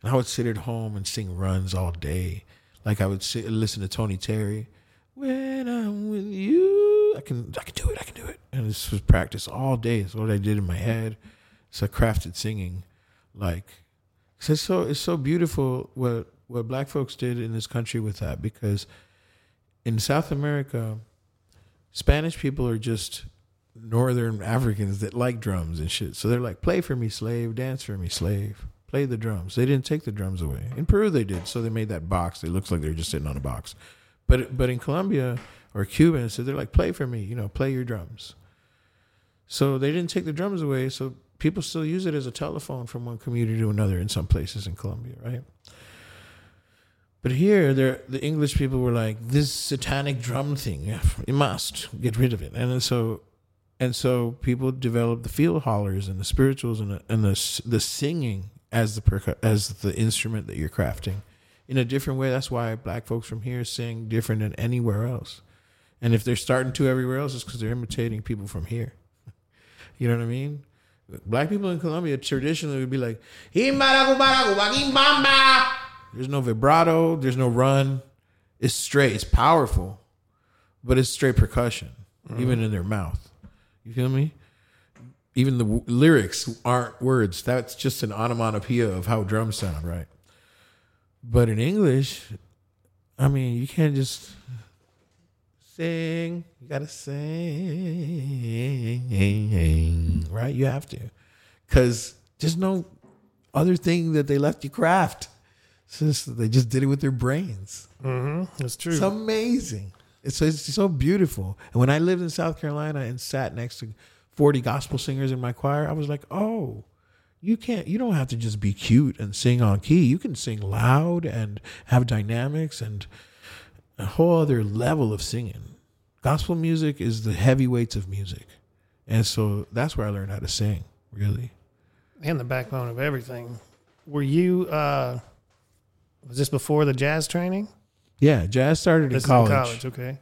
And I would sit at home and sing runs all day. Like I would sit and listen to Tony Terry. When I'm with you, I can I can do it. I can do it. And this was practice all day. It's what I did in my head. It's So crafted singing, like 'cause it's so it's so beautiful what what black folks did in this country with that because in South America, Spanish people are just northern Africans that like drums and shit. So they're like, play for me, slave, dance for me, slave. Play the drums. They didn't take the drums away. In Peru they did, so they made that box. It looks like they're just sitting on a box. But but in Colombia or Cuba, so they're like, play for me, you know, play your drums. So they didn't take the drums away, so people still use it as a telephone from one community to another in some places in Colombia, right? But here, the English people were like, "This satanic drum thing, you must get rid of it." And so, and so people developed the field hollers and the spirituals and the, and the the singing as the percu- as the instrument that you're crafting in a different way. That's why black folks from here sing different than anywhere else. And if they're starting to everywhere else, it's because they're imitating people from here. You know what I mean? Black people in Colombia traditionally would be like, there's no vibrato, there's no run. It's straight, it's powerful, but it's straight percussion, mm-hmm. even in their mouth. You feel me? Even the w- lyrics aren't words. That's just an onomatopoeia of how drums sound, right? But in English, I mean, you can't just sing. You gotta sing, right? You have to, because there's no other thing that they left you craft. Since they just did it with their brains. Mm-hmm. That's true. It's amazing. It's, it's so beautiful. And when I lived in South Carolina and sat next to 40 gospel singers in my choir, I was like, oh, you can't, you don't have to just be cute and sing on key. You can sing loud and have dynamics and a whole other level of singing. Gospel music is the heavyweights of music. And so that's where I learned how to sing, really. and the backbone of everything. Were you? uh Was this before the jazz training? Yeah, jazz started in college. in college, okay.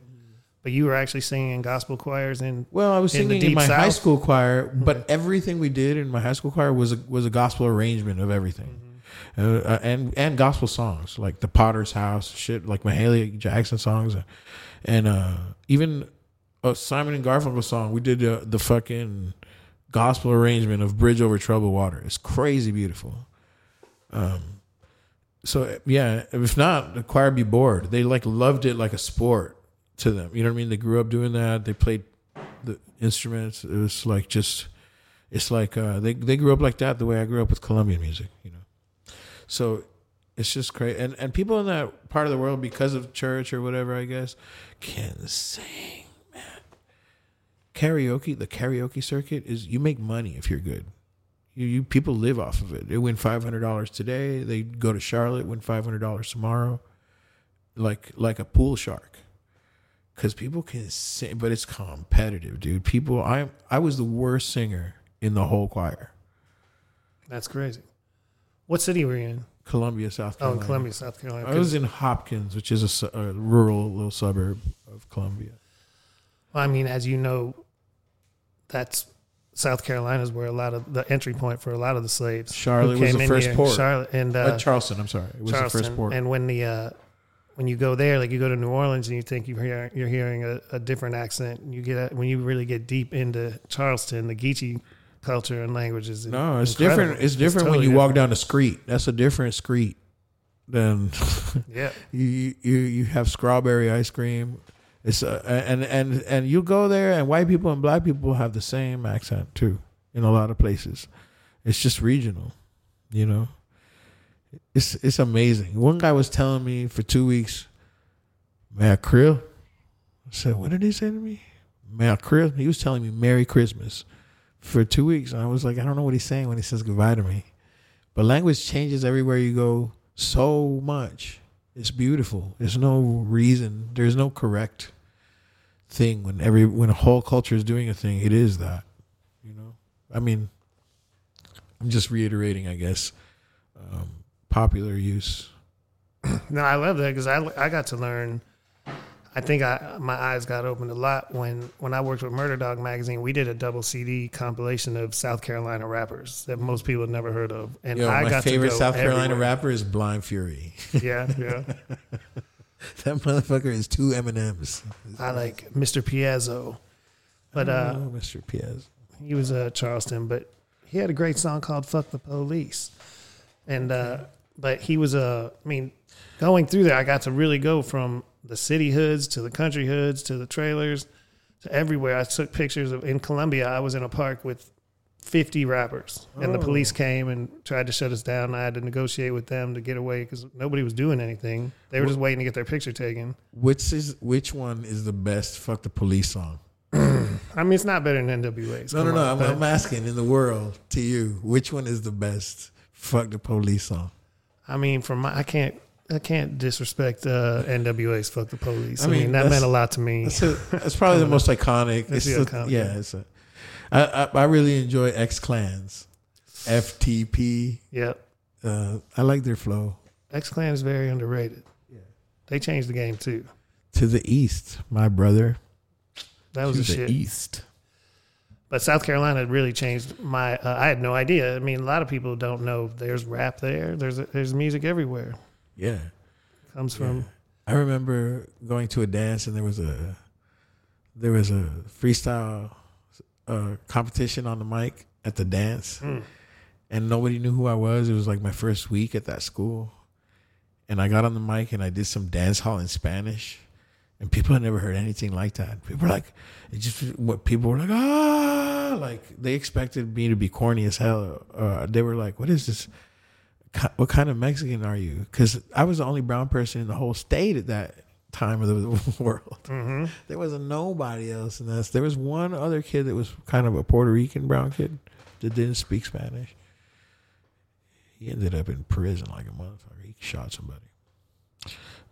But you were actually singing in gospel choirs and Well, I was In singing in, my high school choir, but everything we did in my high school choir was a, was a gospel arrangement of everything, uh, uh, and and gospel songs like the Potter's House, shit like Mahalia Jackson songs, and, and uh, even a Simon and Garfunkel song. We did uh, the fucking gospel arrangement of Bridge Over Troubled Water. It's crazy beautiful. Um, so yeah, if not, the choir would be bored. They like loved it like a sport to them. You know what I mean? They grew up doing that. They played the instruments. It was like just, it's like uh, they they grew up like that. The way I grew up with Colombian music, you know. So it's just crazy. And and people in that part of the world, because of church or whatever, I guess, can sing, man. Karaoke, the karaoke circuit is you make money if you're good. You, you people live off of it. They win five hundred dollars today. They go to Charlotte, win five hundred dollars tomorrow, like like a pool shark. Because people can sing, but it's competitive, dude. People, I I was the worst singer in the whole choir. that's crazy. What city were you in? Columbia, South Oh, Carolina. in Columbia, South Carolina. I was in Hopkins, which is a a, rural little suburb of Columbia. Well, I mean, as you know, that's South Carolina is where a lot of the entry point for a lot of the slaves. Charlotte was came the in first here. port. Charlotte and Uh, uh, Charleston, I'm sorry, it was Charleston. the first port. And when the uh, when you go there, like you go to New Orleans and you think you hear you're hearing a, a different accent. You get when you really get deep into Charleston, the Geechee culture and languages. no, it's incredible. different. It's different when totally you walk down the street. That's a different street than. Yeah, you you you have strawberry ice cream. It's uh, and and and you go there, and white people and black people have the same accent too in a lot of places. It's just regional, you know. It's it's amazing. One guy was telling me for two weeks, "Man, krill." I said, "What did he say to me?" "Man, krill." He was telling me "Merry Christmas" for two weeks, and I was like, I don't know what he's saying when he says goodbye to me. But language changes everywhere you go so much. It's beautiful. There's no reason. There's no correct thing when every when a whole culture is doing a thing. It is that, you know. I mean, I'm just reiterating, I guess, um, popular use. no, I love that because I I got to learn. I think I my eyes got opened a lot when when I worked with Murder Dog magazine. We did a double CD compilation of South Carolina rappers that most people had never heard of, and Yo, I my got favorite South Carolina everywhere. rapper is Blind Fury. Yeah, yeah. that motherfucker is two M and M's. I like Mr. Piazzo, but uh, oh, Mr. Piaz. he was uh, Charleston, but he had a great song called "Fuck the Police," and uh, but he was a. I mean, going through there, I got to really go from the city hoods to the country hoods to the trailers to everywhere. I took pictures of in Columbia. I was in a park with. 50 rappers and the oh. police came and tried to shut us down. I had to negotiate with them to get away because nobody was doing anything. They were just waiting to get their picture taken. Which is which one is the best "Fuck the Police" song? I mean, it's not better than NWA's. No, no, no. on, I'm, I'm asking in the world to you, which one is the best "Fuck the Police" song? I mean, from my, I can't, I can't disrespect uh, NWA's "Fuck the Police." I I mean, mean, that meant a lot to me. That's, a, that's probably the most iconic. It's the iconic, yeah, it's a. I, I I really enjoy X Clans, FTP. Yep. Uh, I like their flow. X Clan is very underrated. Yeah, they changed the game too. To the east, my brother. That was To the the shit. east. But South Carolina really changed my. Uh, I had no idea. I mean, a lot of people don't know there's rap there. There's there's music everywhere. Yeah. Comes from I remember going to a dance and there was a there was a freestyle uh, competition on the mic at the dance, and nobody knew who I was. It was like my first week at that school, and I got on the mic and I did some dance hall in Spanish, and people had never heard anything like that. People were like, it just what people were like ah, like they expected me to be corny as hell. Uh, they were like, what is this? what kind of Mexican are you? Because I was the only brown person in the whole state at that time of the world. There wasn't nobody else in this. There was one other kid that was kind of a Puerto Rican brown kid that didn't speak Spanish. He ended up in prison like a motherfucker. He shot somebody.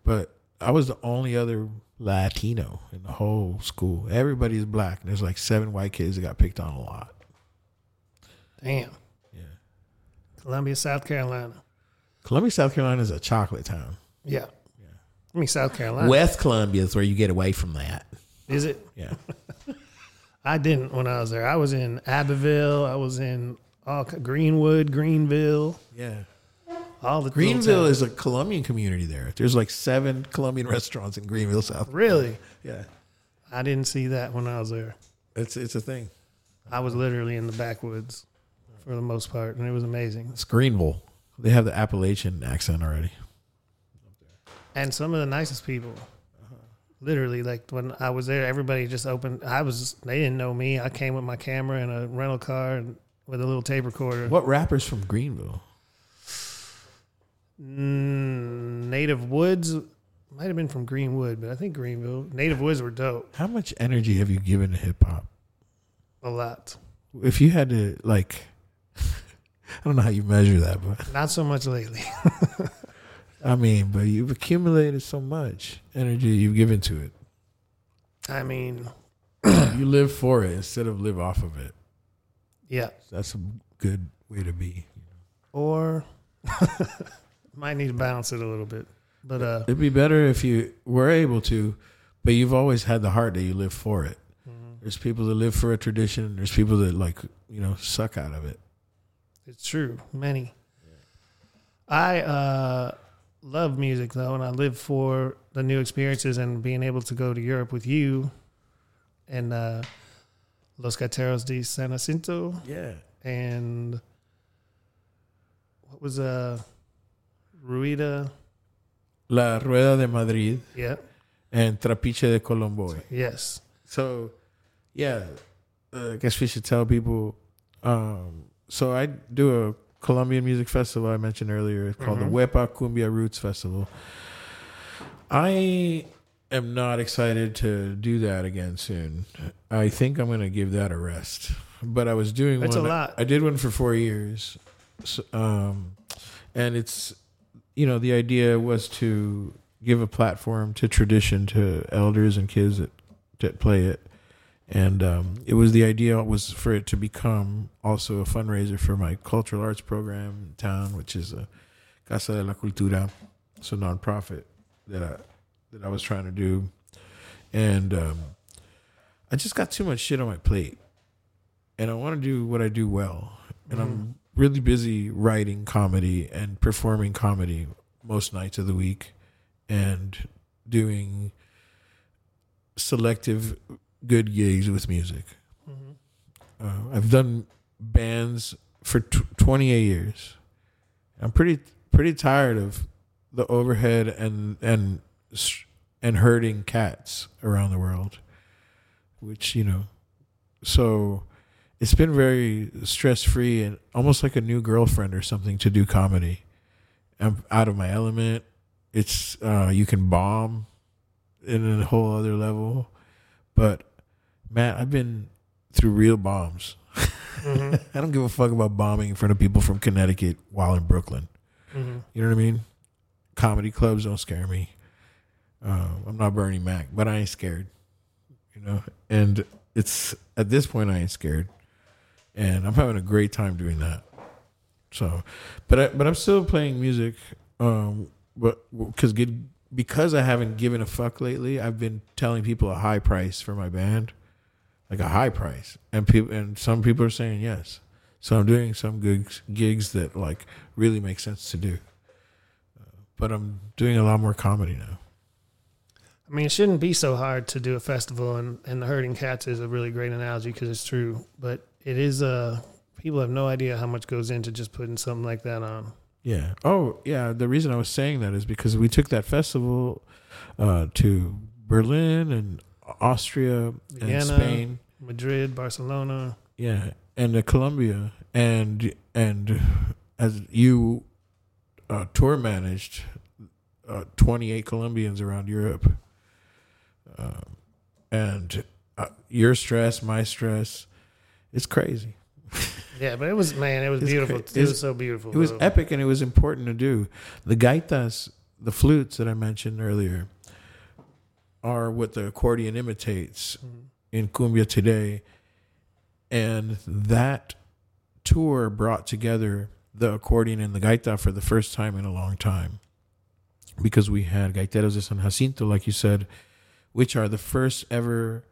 But I was the only other Latino in the whole school. Everybody's black. And there's like seven white kids that got picked on a lot. damn Yeah. Columbia, South Carolina. Columbia, South Carolina is a chocolate town. Yeah, I mean South Carolina. West Columbia is where you get away from that. Is it? Yeah. I didn't when I was there. I was in Abbeville. I was in all, Greenwood, Greenville. Yeah. All the Greenville is a Colombian community there. There's like seven Colombian restaurants in Greenville, South. really. Yeah. I didn't see that when I was there. It's it's a thing. I was literally in the backwoods for the most part, and it was amazing. It's Greenville. They have the Appalachian accent already. And some of the nicest people. Uh-huh. Literally, like when I was there, everybody just opened. I was. They didn't know me. I came with my camera and a rental car and with a little tape recorder. What rappers from Greenville? Mm, Native Woods might have been from Greenwood, but I think Greenville. Native Woods were dope. How much energy have you given to hip hop? A lot. If you had to like I don't know how you measure that, but Not so much lately. I mean, but you've accumulated so much energy you've given to it. I mean, you live for it instead of live off of it. yeah. That's a good way to be. Or might need to balance it a little bit. But uh, It'd be better if you were able to, but you've always had the heart that you live for it. There's people that live for a tradition. There's people that like you know suck out of it. It's true. Many. I uh, love music though, and I live for the new experiences and being able to go to Europe with you and uh, Los Gaiteros de San Jacinto Yeah, and what was uh Ruida? La Rueda de Madrid Yeah. and Trapiche de Colombo. Yes. So, yeah, I guess we should tell people. Um, so I do a Colombian music festival I mentioned earlier. It's called Mhm. the Huepa Cumbia Roots Festival. I am not excited to do that again soon. I think I'm going to give that a rest. But I was doing It's one. a lot. I did one for four years, so, um, and it's you know the idea was to give a platform to tradition to elders and kids that that play it. And um, it was the idea was for it to become also a fundraiser for my cultural arts program in town which is a casa de la cultura. It's a nonprofit that i that i was trying to do. And um, i just got too much shit on my plate. And i want to do what i do well. And i'm really busy writing comedy and performing comedy most nights of the week and doing selective good gigs with music. Uh, I've done bands for tw 28 years. I'm pretty pretty tired of the overhead and and and herding cats around the world, which you know. So it's been very stress free and almost like a new girlfriend or something to do comedy. I'm out of my element. It's uh, you can bomb in a whole other level, but man, I've been through real bombs. Mhm. I don't give a fuck about bombing in front of people from Connecticut while in Brooklyn. Mhm. You know what I mean? Comedy clubs don't scare me. Uh, I'm not Bernie Mac, but I ain't scared. You know, and it's at this point I ain't scared, and I'm having a great time doing that. So, but I, but I'm still playing music. Um, but because because I haven't given a fuck lately, I've been telling people a high price for my band, like a high price, and people and some people are saying yes. So I'm doing some gigs gigs that like really make sense to do. Uh, but I'm doing a lot more comedy now. I mean, it shouldn't be so hard to do a festival, and, and the herding cats is a really great analogy because it's true. But it is uh people have no idea how much goes into just putting something like that on. Yeah. Oh, yeah. The reason I was saying that is because we took that festival uh, to Berlin and Austria Vienna, and Spain, Madrid, Barcelona. Yeah, and uh, Colombia, and and as you uh, tour managed uh, 28 Colombians around Europe, um, and uh, your stress, my stress, it's crazy. Yeah, but it was man, it was It's beautiful. cra- it was so beautiful. It was though. epic and it was important to do. The gaitas, the flutes that I mentioned earlier, are what the accordion imitates mm-hmm. in cumbia today, and that tour brought together the accordion and the gaita for the first time in a long time, because we had gaiteros de San Jacinto, like you said, which are the first ever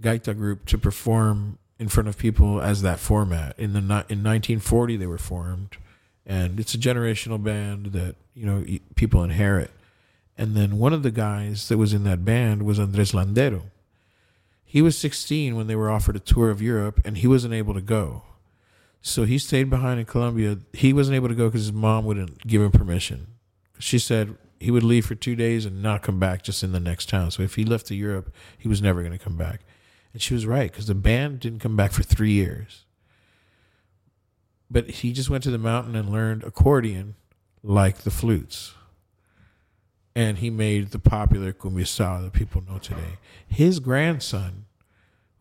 gaita group to perform in front of people as that format. In the in 1940 they were formed, and it's a generational band that you know people inherit. And then one of the guys that was in that band was Andres Landero. He was 16 when they were offered a tour of Europe, and he wasn't able to go. So he stayed behind in Colombia. He wasn't able to go because his mom wouldn't give him permission. She said he would leave for two days and not come back just in the next town. So if he left to Europe, he was never going to come back. And she was right because the band didn't come back for three years. But he just went to the mountain and learned accordion like the flutes. And he made the popular cumbia style that people know today. His grandson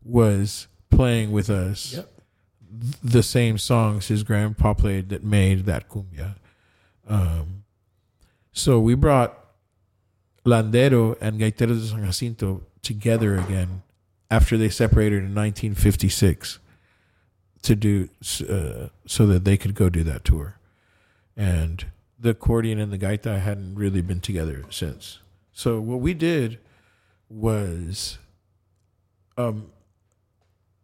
was playing with us Yep. the same songs his grandpa played that made that cumbia. Um, so we brought Landero and Gaiteros de San Jacinto together again after they separated in 1956 to do uh, so that they could go do that tour. And the accordion and the gaita hadn't really been together since. So what we did was um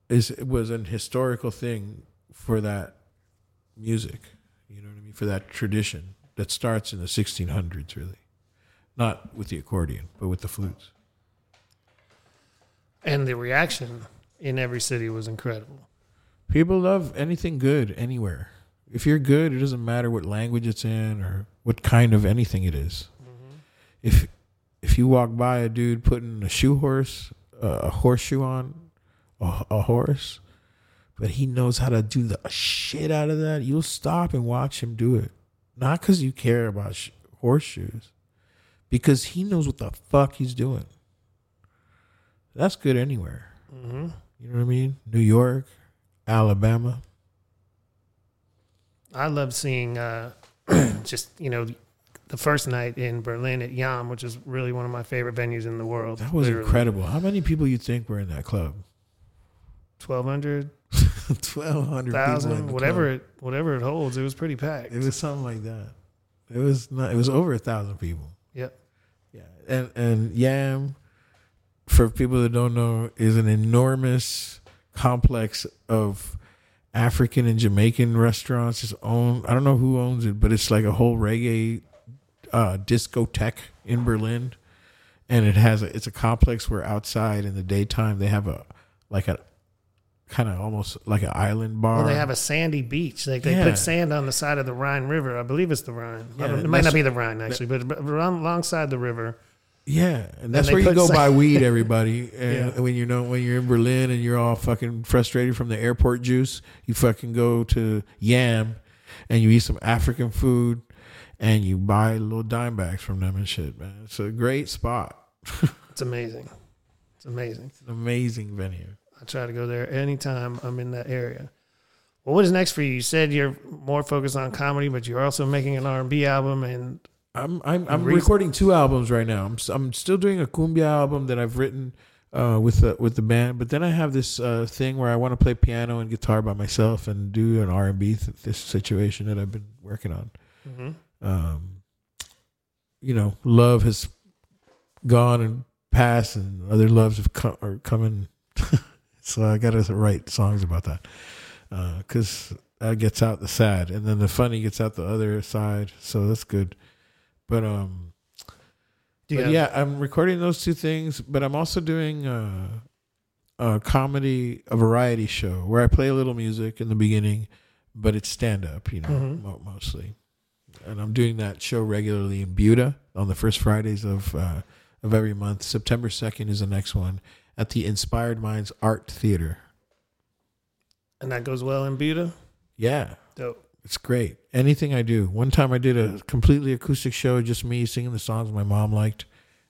is it was an historical thing for that music. You know what I mean? For that tradition that starts in the 1600s really. Not with the accordion, but with the flutes. And the reaction in every city was incredible. People love anything good anywhere. If you're good, it doesn't matter what language it's in or what kind of anything it is. If if you walk by a dude putting a shoe horse, uh, a horseshoe on a, a horse, but he knows how to do the shit out of that, you'll stop and watch him do it. Not because you care about sh- horseshoes, because he knows what the fuck he's doing. That's good anywhere. hmm You know what I mean? New York, Alabama. I love seeing uh, just you know the first night in Berlin at YAAM, which is really one of my favorite venues in the world. That was Literally. incredible. How many people you think were in that club? 1,200, Twelve hundred 1,000, whatever it whatever it holds. It was pretty packed. It was something like that. It was not. It was over a thousand people. Yep. Yeah, and and YAAM, for people that don't know, is an enormous complex of African and Jamaican restaurants. It's owned. I don't know who owns it, but it's like a whole reggae uh, discotheque in Berlin, and it has a. It's a complex where outside in the daytime they have a like a kind of almost like an island bar. Well, they have a sandy beach. Like they Yeah. put sand on the side of the Rhine River. I believe it's the Rhine. Yeah, it might not be the Rhine actually, but but around, alongside the river. Yeah, and that's they where you go some- buy weed, everybody. And Yeah. when you know when you're in Berlin and you're all fucking frustrated from the airport juice, you fucking go to YAAM, and you eat some African food, and you buy little dime bags from them and shit. Man, it's a great spot. It's amazing. It's amazing. It's an amazing venue. I try to go there anytime I'm in that area. Well, what is next for you? You said you're more focused on comedy, but you're also making an R&B album, and I'm I'm I'm Re- recording two albums right now. I'm I'm still doing a cumbia album that I've written uh, with the with the band. But then I have this uh, thing where I want to play piano and guitar by myself and do an R and B th- this situation that I've been working on. hmm Um, you know, love has gone and passed, and other loves have come are coming. so I got to write songs about that because that gets out the sad, and then the funny gets out the other side. So that's good. But um, but have- yeah, I'm recording those two things, but I'm also doing uh, a comedy, a variety show where I play a little music in the beginning, but it's stand up, you know, Mhm. mostly. And I'm doing that show regularly in Buda on the first Fridays of uh, of every month. September second is the next one at the Inspired Minds Art Theater. and that goes well in Buda. Yeah, Dope. It's great. Anything I do. One time I did a completely acoustic show, just me singing the songs my mom liked,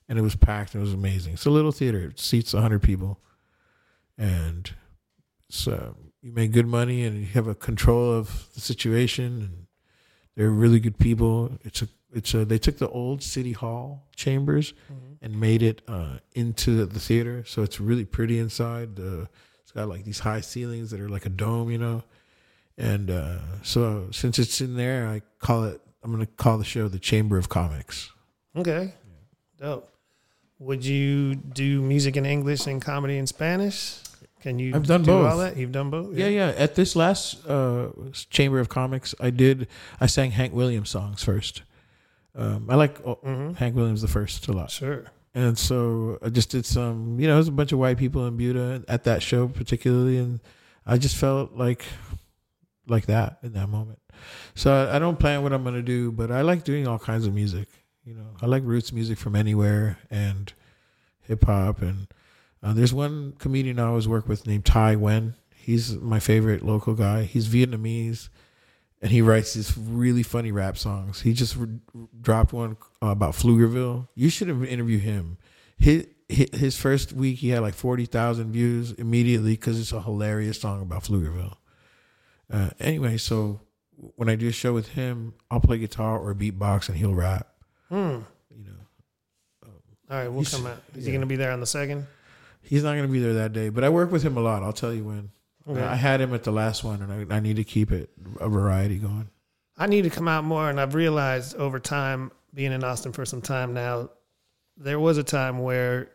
and it was packed. It was amazing. It's a little theater. It seats 100 people. And so you make good money and you have a control of the situation. And they're really good people. It's a, it's a, they took the old city hall chambers and made it uh, into the theater. So it's really pretty inside. It's got like these high ceilings that are like a dome, you know. And uh, so since it's in there, I call it. I'm going to call the show the Chamber of Comics. Okay. Dope. Would you do music in English and comedy in Spanish? Can you I've done do both. all that? You've done both? Yeah, yeah. At this last uh, Chamber of Comics, I did. I sang Hank Williams songs first. Um, I like oh, Mm-hmm. Hank Williams the first a lot, Sure. and so I just did some. You know, there's a bunch of white people in Buda at that show particularly, and I just felt like like that in that moment. So I, don't plan what I'm going to do, but I like doing all kinds of music. You know, I like roots music from anywhere and hip hop. And uh, there's one comedian I always work with named Tai Wen. He's my favorite local guy. He's Vietnamese, and he writes these really funny rap songs. He just re- dropped one uh, about Pflugerville. You should have interviewed him. His his first week he had like forty thousand views immediately because it's a hilarious song about Pflugerville. Uh, anyway, so when I do a show with him, I'll play guitar or beatbox and he'll rap. Hmm. You know, All right, we'll come out. Is he going to be there on the second? he's not going to be there that day, but I work with him a lot. I'll tell you when. Okay. I had him at the last one, and I, I need to keep it a variety going. I need to come out more, and I've realized over time, being in Austin for some time now, there was a time where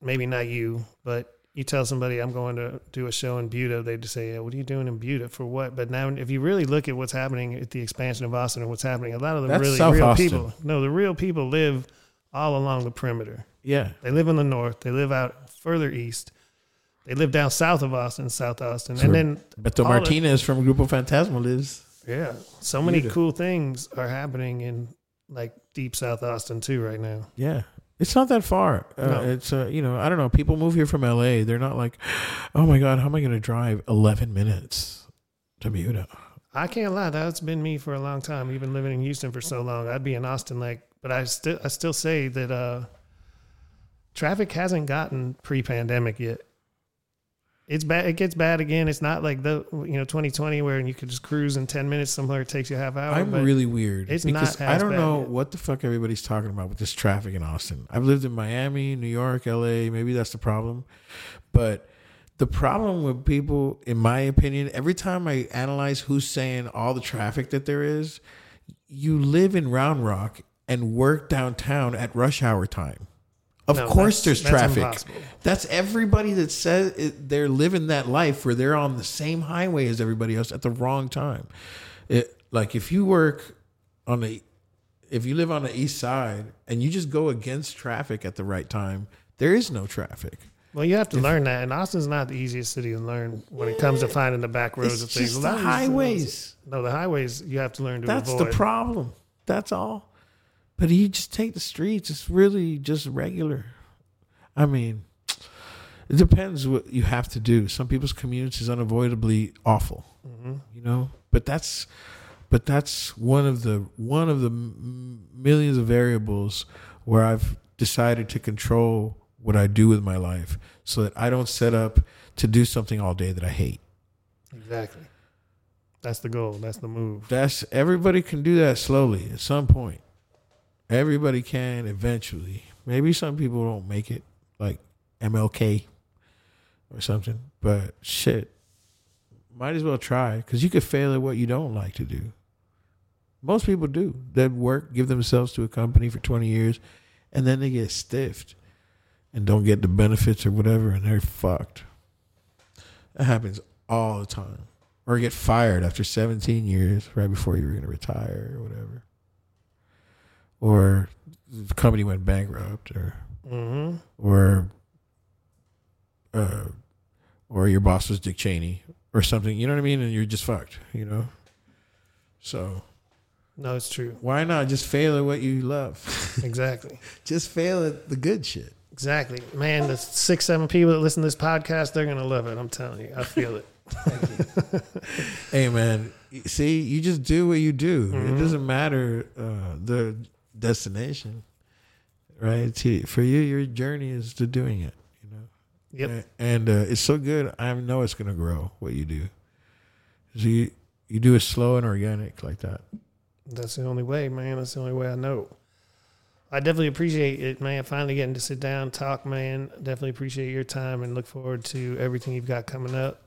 maybe not you, but you tell somebody I'm going to do a show in Buda, they just say, yeah, "What are you doing in Buda for what?" But now, if you really look at what's happening at the expansion of Austin and what's happening, a lot of the That's really South real Austin. people, no, the real people live all along the perimeter. Yeah, They live in the north. They live out further east. They live down south of Austin, South Austin, So- and then Beto Martinez from Grupo Fantasma lives. yeah, so many Buda. cool things are happening in like deep South Austin too right now. Yeah. It's not that far. Uh, No. It's uh, you know I don't know. People move here from L.A. They're not like, oh my god, how am I going to drive eleven minutes to Buda? I can't lie, that's been me for a long time. Even living in Houston for so long, I'd be in Austin like, but I still I still say that uh, traffic hasn't gotten pre-pandemic yet. It's bad. It gets bad again. It's not like the you know 2020 where you could just cruise in 10 minutes somewhere. It takes you a half hour. I'm really weird it's because not I don't know yet. what the fuck everybody's talking about with this traffic in Austin. I've lived in Miami, New York, L.A. Maybe that's the problem, but the problem with people, in my opinion, every time I analyze who's saying all the traffic that there is, you live in Round Rock and work downtown at rush hour time. Of No, course, there's that's traffic. impossible. That's everybody that says it, they're living that life where they're on the same highway as everybody else at the wrong time. It, like if you work on the, if you live on the east side and you just go against traffic at the right time, there is no traffic. Well, you have to learn that, and Austin's not the easiest city to learn when it comes to finding the back roads of things. just the highways. No, the highways you have to learn to That's avoid. the problem. That's all. But you just take the streets. It's really just regular. I mean, it depends what you have to do. Some people's commutes is unavoidably awful, Mhm. you know. But that's, but that's one of the one of the m- millions of variables where I've decided to control what I do with my life, so that I don't set up to do something all day that I hate. Exactly. That's the goal. That's the move. That's everybody can do that slowly at some point. Everybody can eventually. Maybe some people don't make it. Like MLK or something. But shit, might as well try because you could fail at what you don't like to do. Most people do. They work, give themselves to a company for 20 years, and then they get stiffed and don't get the benefits or whatever, and they're fucked. That happens all the time. Or get fired after 17 years, right before you were going to retire or whatever. Or the company went bankrupt, or Mm-hmm. or uh, or your boss was Dick Cheney or something. You know what I mean? And you're just fucked. You know. So No, it's true. why not just fail at what you love? Exactly. just fail at the good shit. Exactly. Man, the six, seven people that listen to this podcast, they're going to love it. I'm telling you. I feel it. Hey man, see, you just do what you do. It doesn't matter uh, the destination, right? To, for you, your journey is to doing it. You know. Yep. And uh, it's so good. I know it's going to grow what you do. So you you do it slow and organic like that. That's the only way, man. That's the only way I know. I definitely appreciate it, man. Finally getting to sit down, talk, man. Definitely appreciate your time and look forward to everything you've got coming up.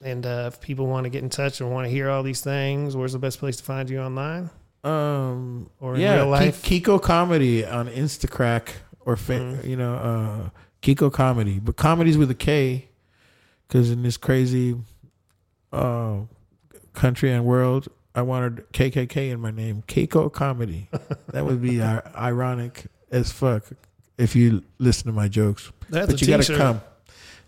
And uh, if people want to get in touch or want to hear all these things, where's the best place to find you online Um, or in yeah, real life? Ki- Kiko Comedy on Instacrack or fa- Mhm. you know uh, Kiko Comedy, but comedy's with a K, because in this crazy uh, country and world, I wanted KKK in my name, Kiko Comedy. that would be ir- ironic as fuck if you listen to my jokes. That's but you got to come.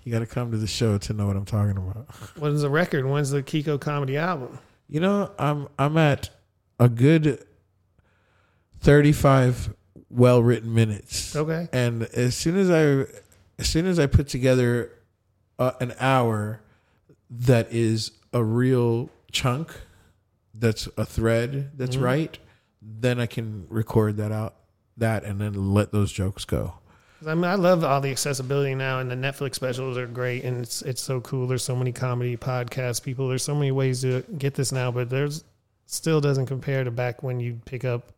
You got to come to the show to know what I'm talking about. When's the record? When's the Kiko comedy album? You know, I'm I'm at a good 35 well-written minutes. Okay. And as soon as I as soon as I put together uh, an hour that is a real chunk that's a thread that's Mhm. right, then I can record that out that and then let those jokes go. I mean, I love all the accessibility now, and the Netflix specials are great, and it's it's so cool. There's so many comedy podcasts, people. There's so many ways to get this now, but there's still doesn't compare to back when you pick up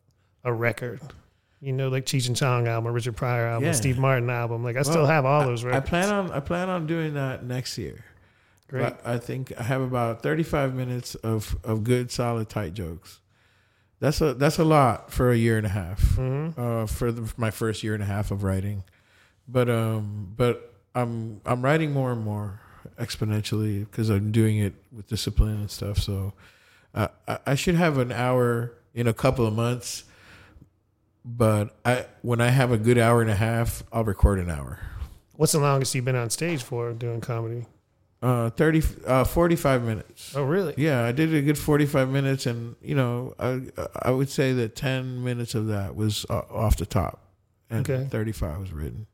a record. You know, like Cheech and Chong album, Richard Pryor album, Yeah. Steve Martin album. Like I Well, still have all those records. I plan on I plan on doing that next year. great. But I think I have about 35 minutes of, of good, solid, tight jokes. That's a that's a lot for a year and a half. hmm Uh, for, the, for my first year and a half of writing, but um, but I'm I'm writing more and more exponentially because I'm doing it with discipline and stuff. So uh, I, should have an hour in a couple of months. But I when I have a good hour and a half, I'll record an hour. What's the longest you've been on stage for doing comedy? Uh, 30, uh, 45 minutes. Oh, really? Yeah, I did a good 45 minutes, and you know, I I would say that 10 minutes of that was uh, off the top, and Okay. 35 was written.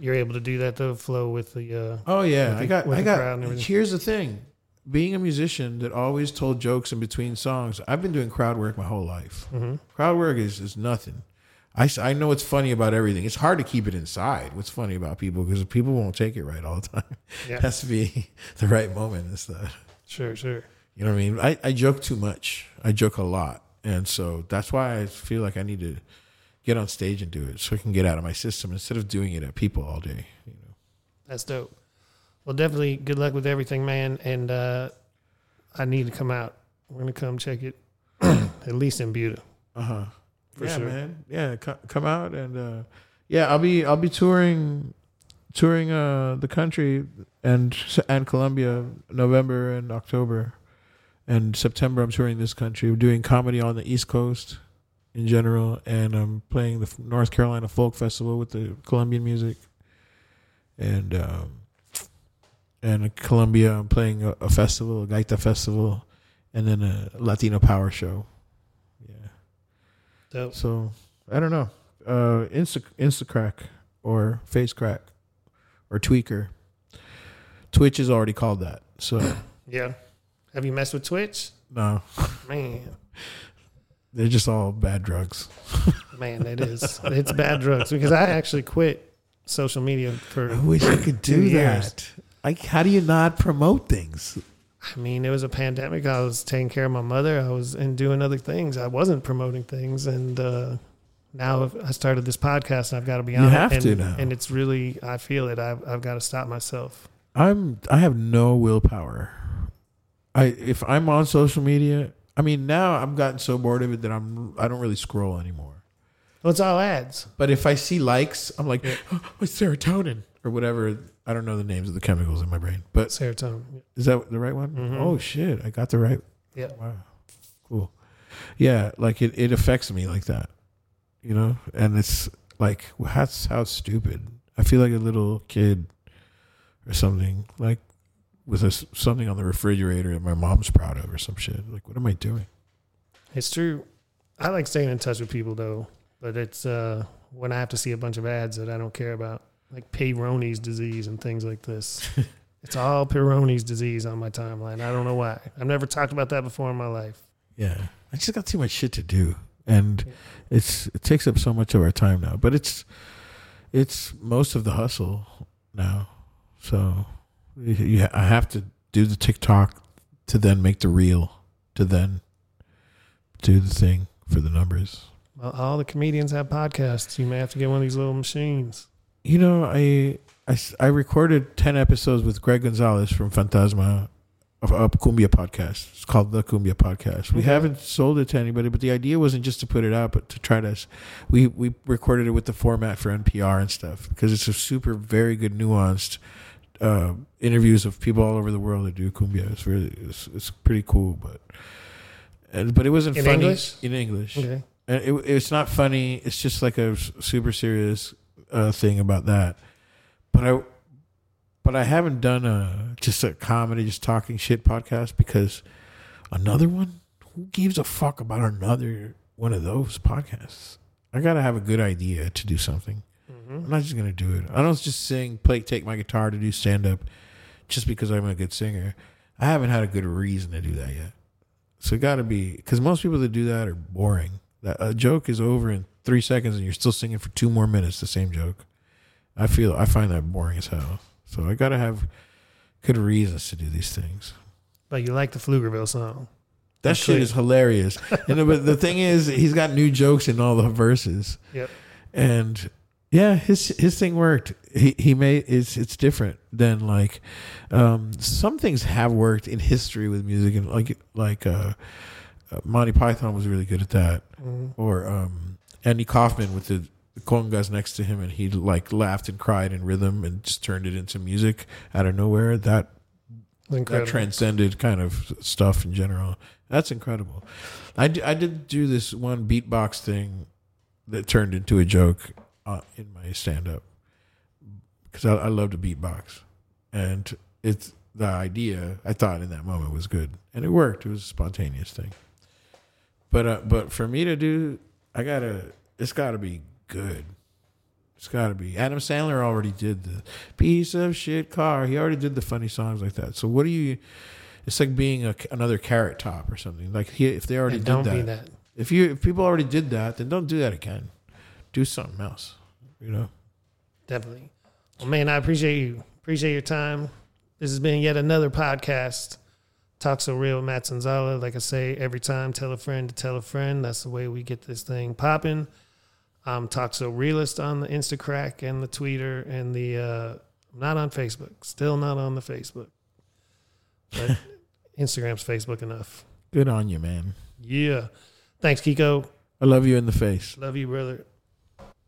You're able to do that though, flow with the. Uh, Oh yeah, the- I got I got. Here's the thing: being a musician that always told jokes in between songs, I've been doing crowd work my whole life. mhm. Crowd work is is nothing. I, I know what's funny about everything. It's hard to keep it inside. What's funny about people because people won't take it right all the time. Yeah. It has to be the right moment and stuff. Sure, sure. You know what I mean? I, I joke too much. I joke a lot. And so that's why I feel like I need to get on stage and do it so I can get out of my system instead of doing it at people all day. You know? That's dope. Well, definitely good luck with everything, man. And uh, I need to come out. We're gonna come check it, at least in Buda. Uh huh. For yeah, sure. man. Yeah, co- come out and uh, yeah, I'll be I'll be touring touring uh, the country and and Colombia November and October. And September I'm touring this country. We're doing comedy on the East Coast in general and I'm playing the North Carolina Folk Festival with the Colombian music. And um and in Colombia I'm playing a, a festival, a Gaita festival and then a Latino power show. Yeah. Dope. So I don't know. Uh, Insta Instacrack or Face Crack or Tweaker. Twitch is already called that. So Yeah. Have you messed with Twitch? no, Man, they're just all bad drugs. man, it is. it's bad drugs because I actually quit social media for. I wish I could do that. Like, how do you not promote things? I mean, it was a pandemic. I was taking care of my mother. I was and doing other things. I wasn't promoting things, and uh, now I started this podcast and I've got to be You have. And, to now. and it's really, I feel it. I've, I've got to stop myself. I'm I have no willpower. I if I'm on social media, I mean now I'm gotten so bored of it that I'm I don't really scroll anymore. Well, it's all ads. But if I see likes, I'm like, oh, it's serotonin or whatever. I don't know the names of the chemicals in my brain, but Serotonin. is that the right one? Mhm. Oh shit, I got the right. Yeah. Wow, cool. Yeah, like it, it affects me like that, you know. And it's like that's how stupid. I feel like a little kid or something, like with a something on the refrigerator that my mom's proud of or some shit. Like, what am I doing? It's true. I like staying in touch with people though, but it's uh, when I have to see a bunch of ads that I don't care about, like Peyronie's disease and things like this. it's all Peyronie's disease on my timeline. I don't know why. I've never talked about that before in my life. Yeah, I just got too much shit to do, and it's it takes up so much of our time now. But it's it's most of the hustle now. So you, you, I have to do the TikTok to then make the reel to then do the thing for the numbers. Well, all the comedians have podcasts. You may have to get one of these little machines. You know, I, I, I recorded ten episodes with Greg Gonzalez from Fantasma, of a Cumbia podcast. It's called the Cumbia podcast. We Okay. haven't sold it to anybody, but the idea wasn't just to put it out, but to try to. We we recorded it with the format for NPR and stuff because it's a super very good nuanced uh, interviews of people all over the world that do cumbia. It's really it's, it's pretty cool, but. And, but it wasn't In funny English? in English. Okay. And it, it's not funny. It's just like a super serious uh, thing about that. But I, but I haven't done a just a comedy, just talking shit podcast because another one. Who gives a fuck about another one of those podcasts? I gotta have a good idea to do something. hmm I'm not just gonna do it. I don't just sing, play, take my guitar to do stand up, just because I'm a good singer. I haven't had a good reason to do that yet. So it got to be because most people that do that are boring. That a joke is over in three seconds, and you're still singing for two more minutes the same joke. I feel I find that boring as hell. So I got to have good reasons to do these things. But you like the Pflugerville song. That That's shit clear. is hilarious. and the, but the thing is, he's got new jokes in all the verses. Yep. And yeah, his his thing worked. He he made it's it's different than like um, some things have worked in history with music and like like uh, uh, Monty Python was really good at that, Mhm. or um, Andy Kaufman with the, the congas next to him and he like laughed and cried in rhythm and just turned it into music out of nowhere. That that transcended kind of stuff in general. That's incredible. I, d- I did do this one beatbox thing that turned into a joke uh, in my stand up because I, I love to beatbox. And it's the idea I thought in that moment was good and it worked. It was a spontaneous thing. But uh, but for me to do, I gotta. It's got to be good. It's got to be. Adam Sandler already did the piece of shit car. He already did the funny songs like that. So what do you? It's like being a, another carrot top or something. Like he, if they already And did don't that, be that. if you if people already did that, then don't do that again. Do something else. You know. Definitely. Well, man, I appreciate you. Appreciate your time. This has been yet another podcast. Talk so real, with Matt Sonzala. Like I say every time, tell a friend to tell a friend. That's the way we get this thing popping. Um, Talk so realist on the Instacrack and the Twitter and the uh, not on Facebook. Still not on the Facebook, but Instagram's Facebook enough. Good on you, man. Yeah. Thanks, Kiko. I love you in the face. Love you, brother.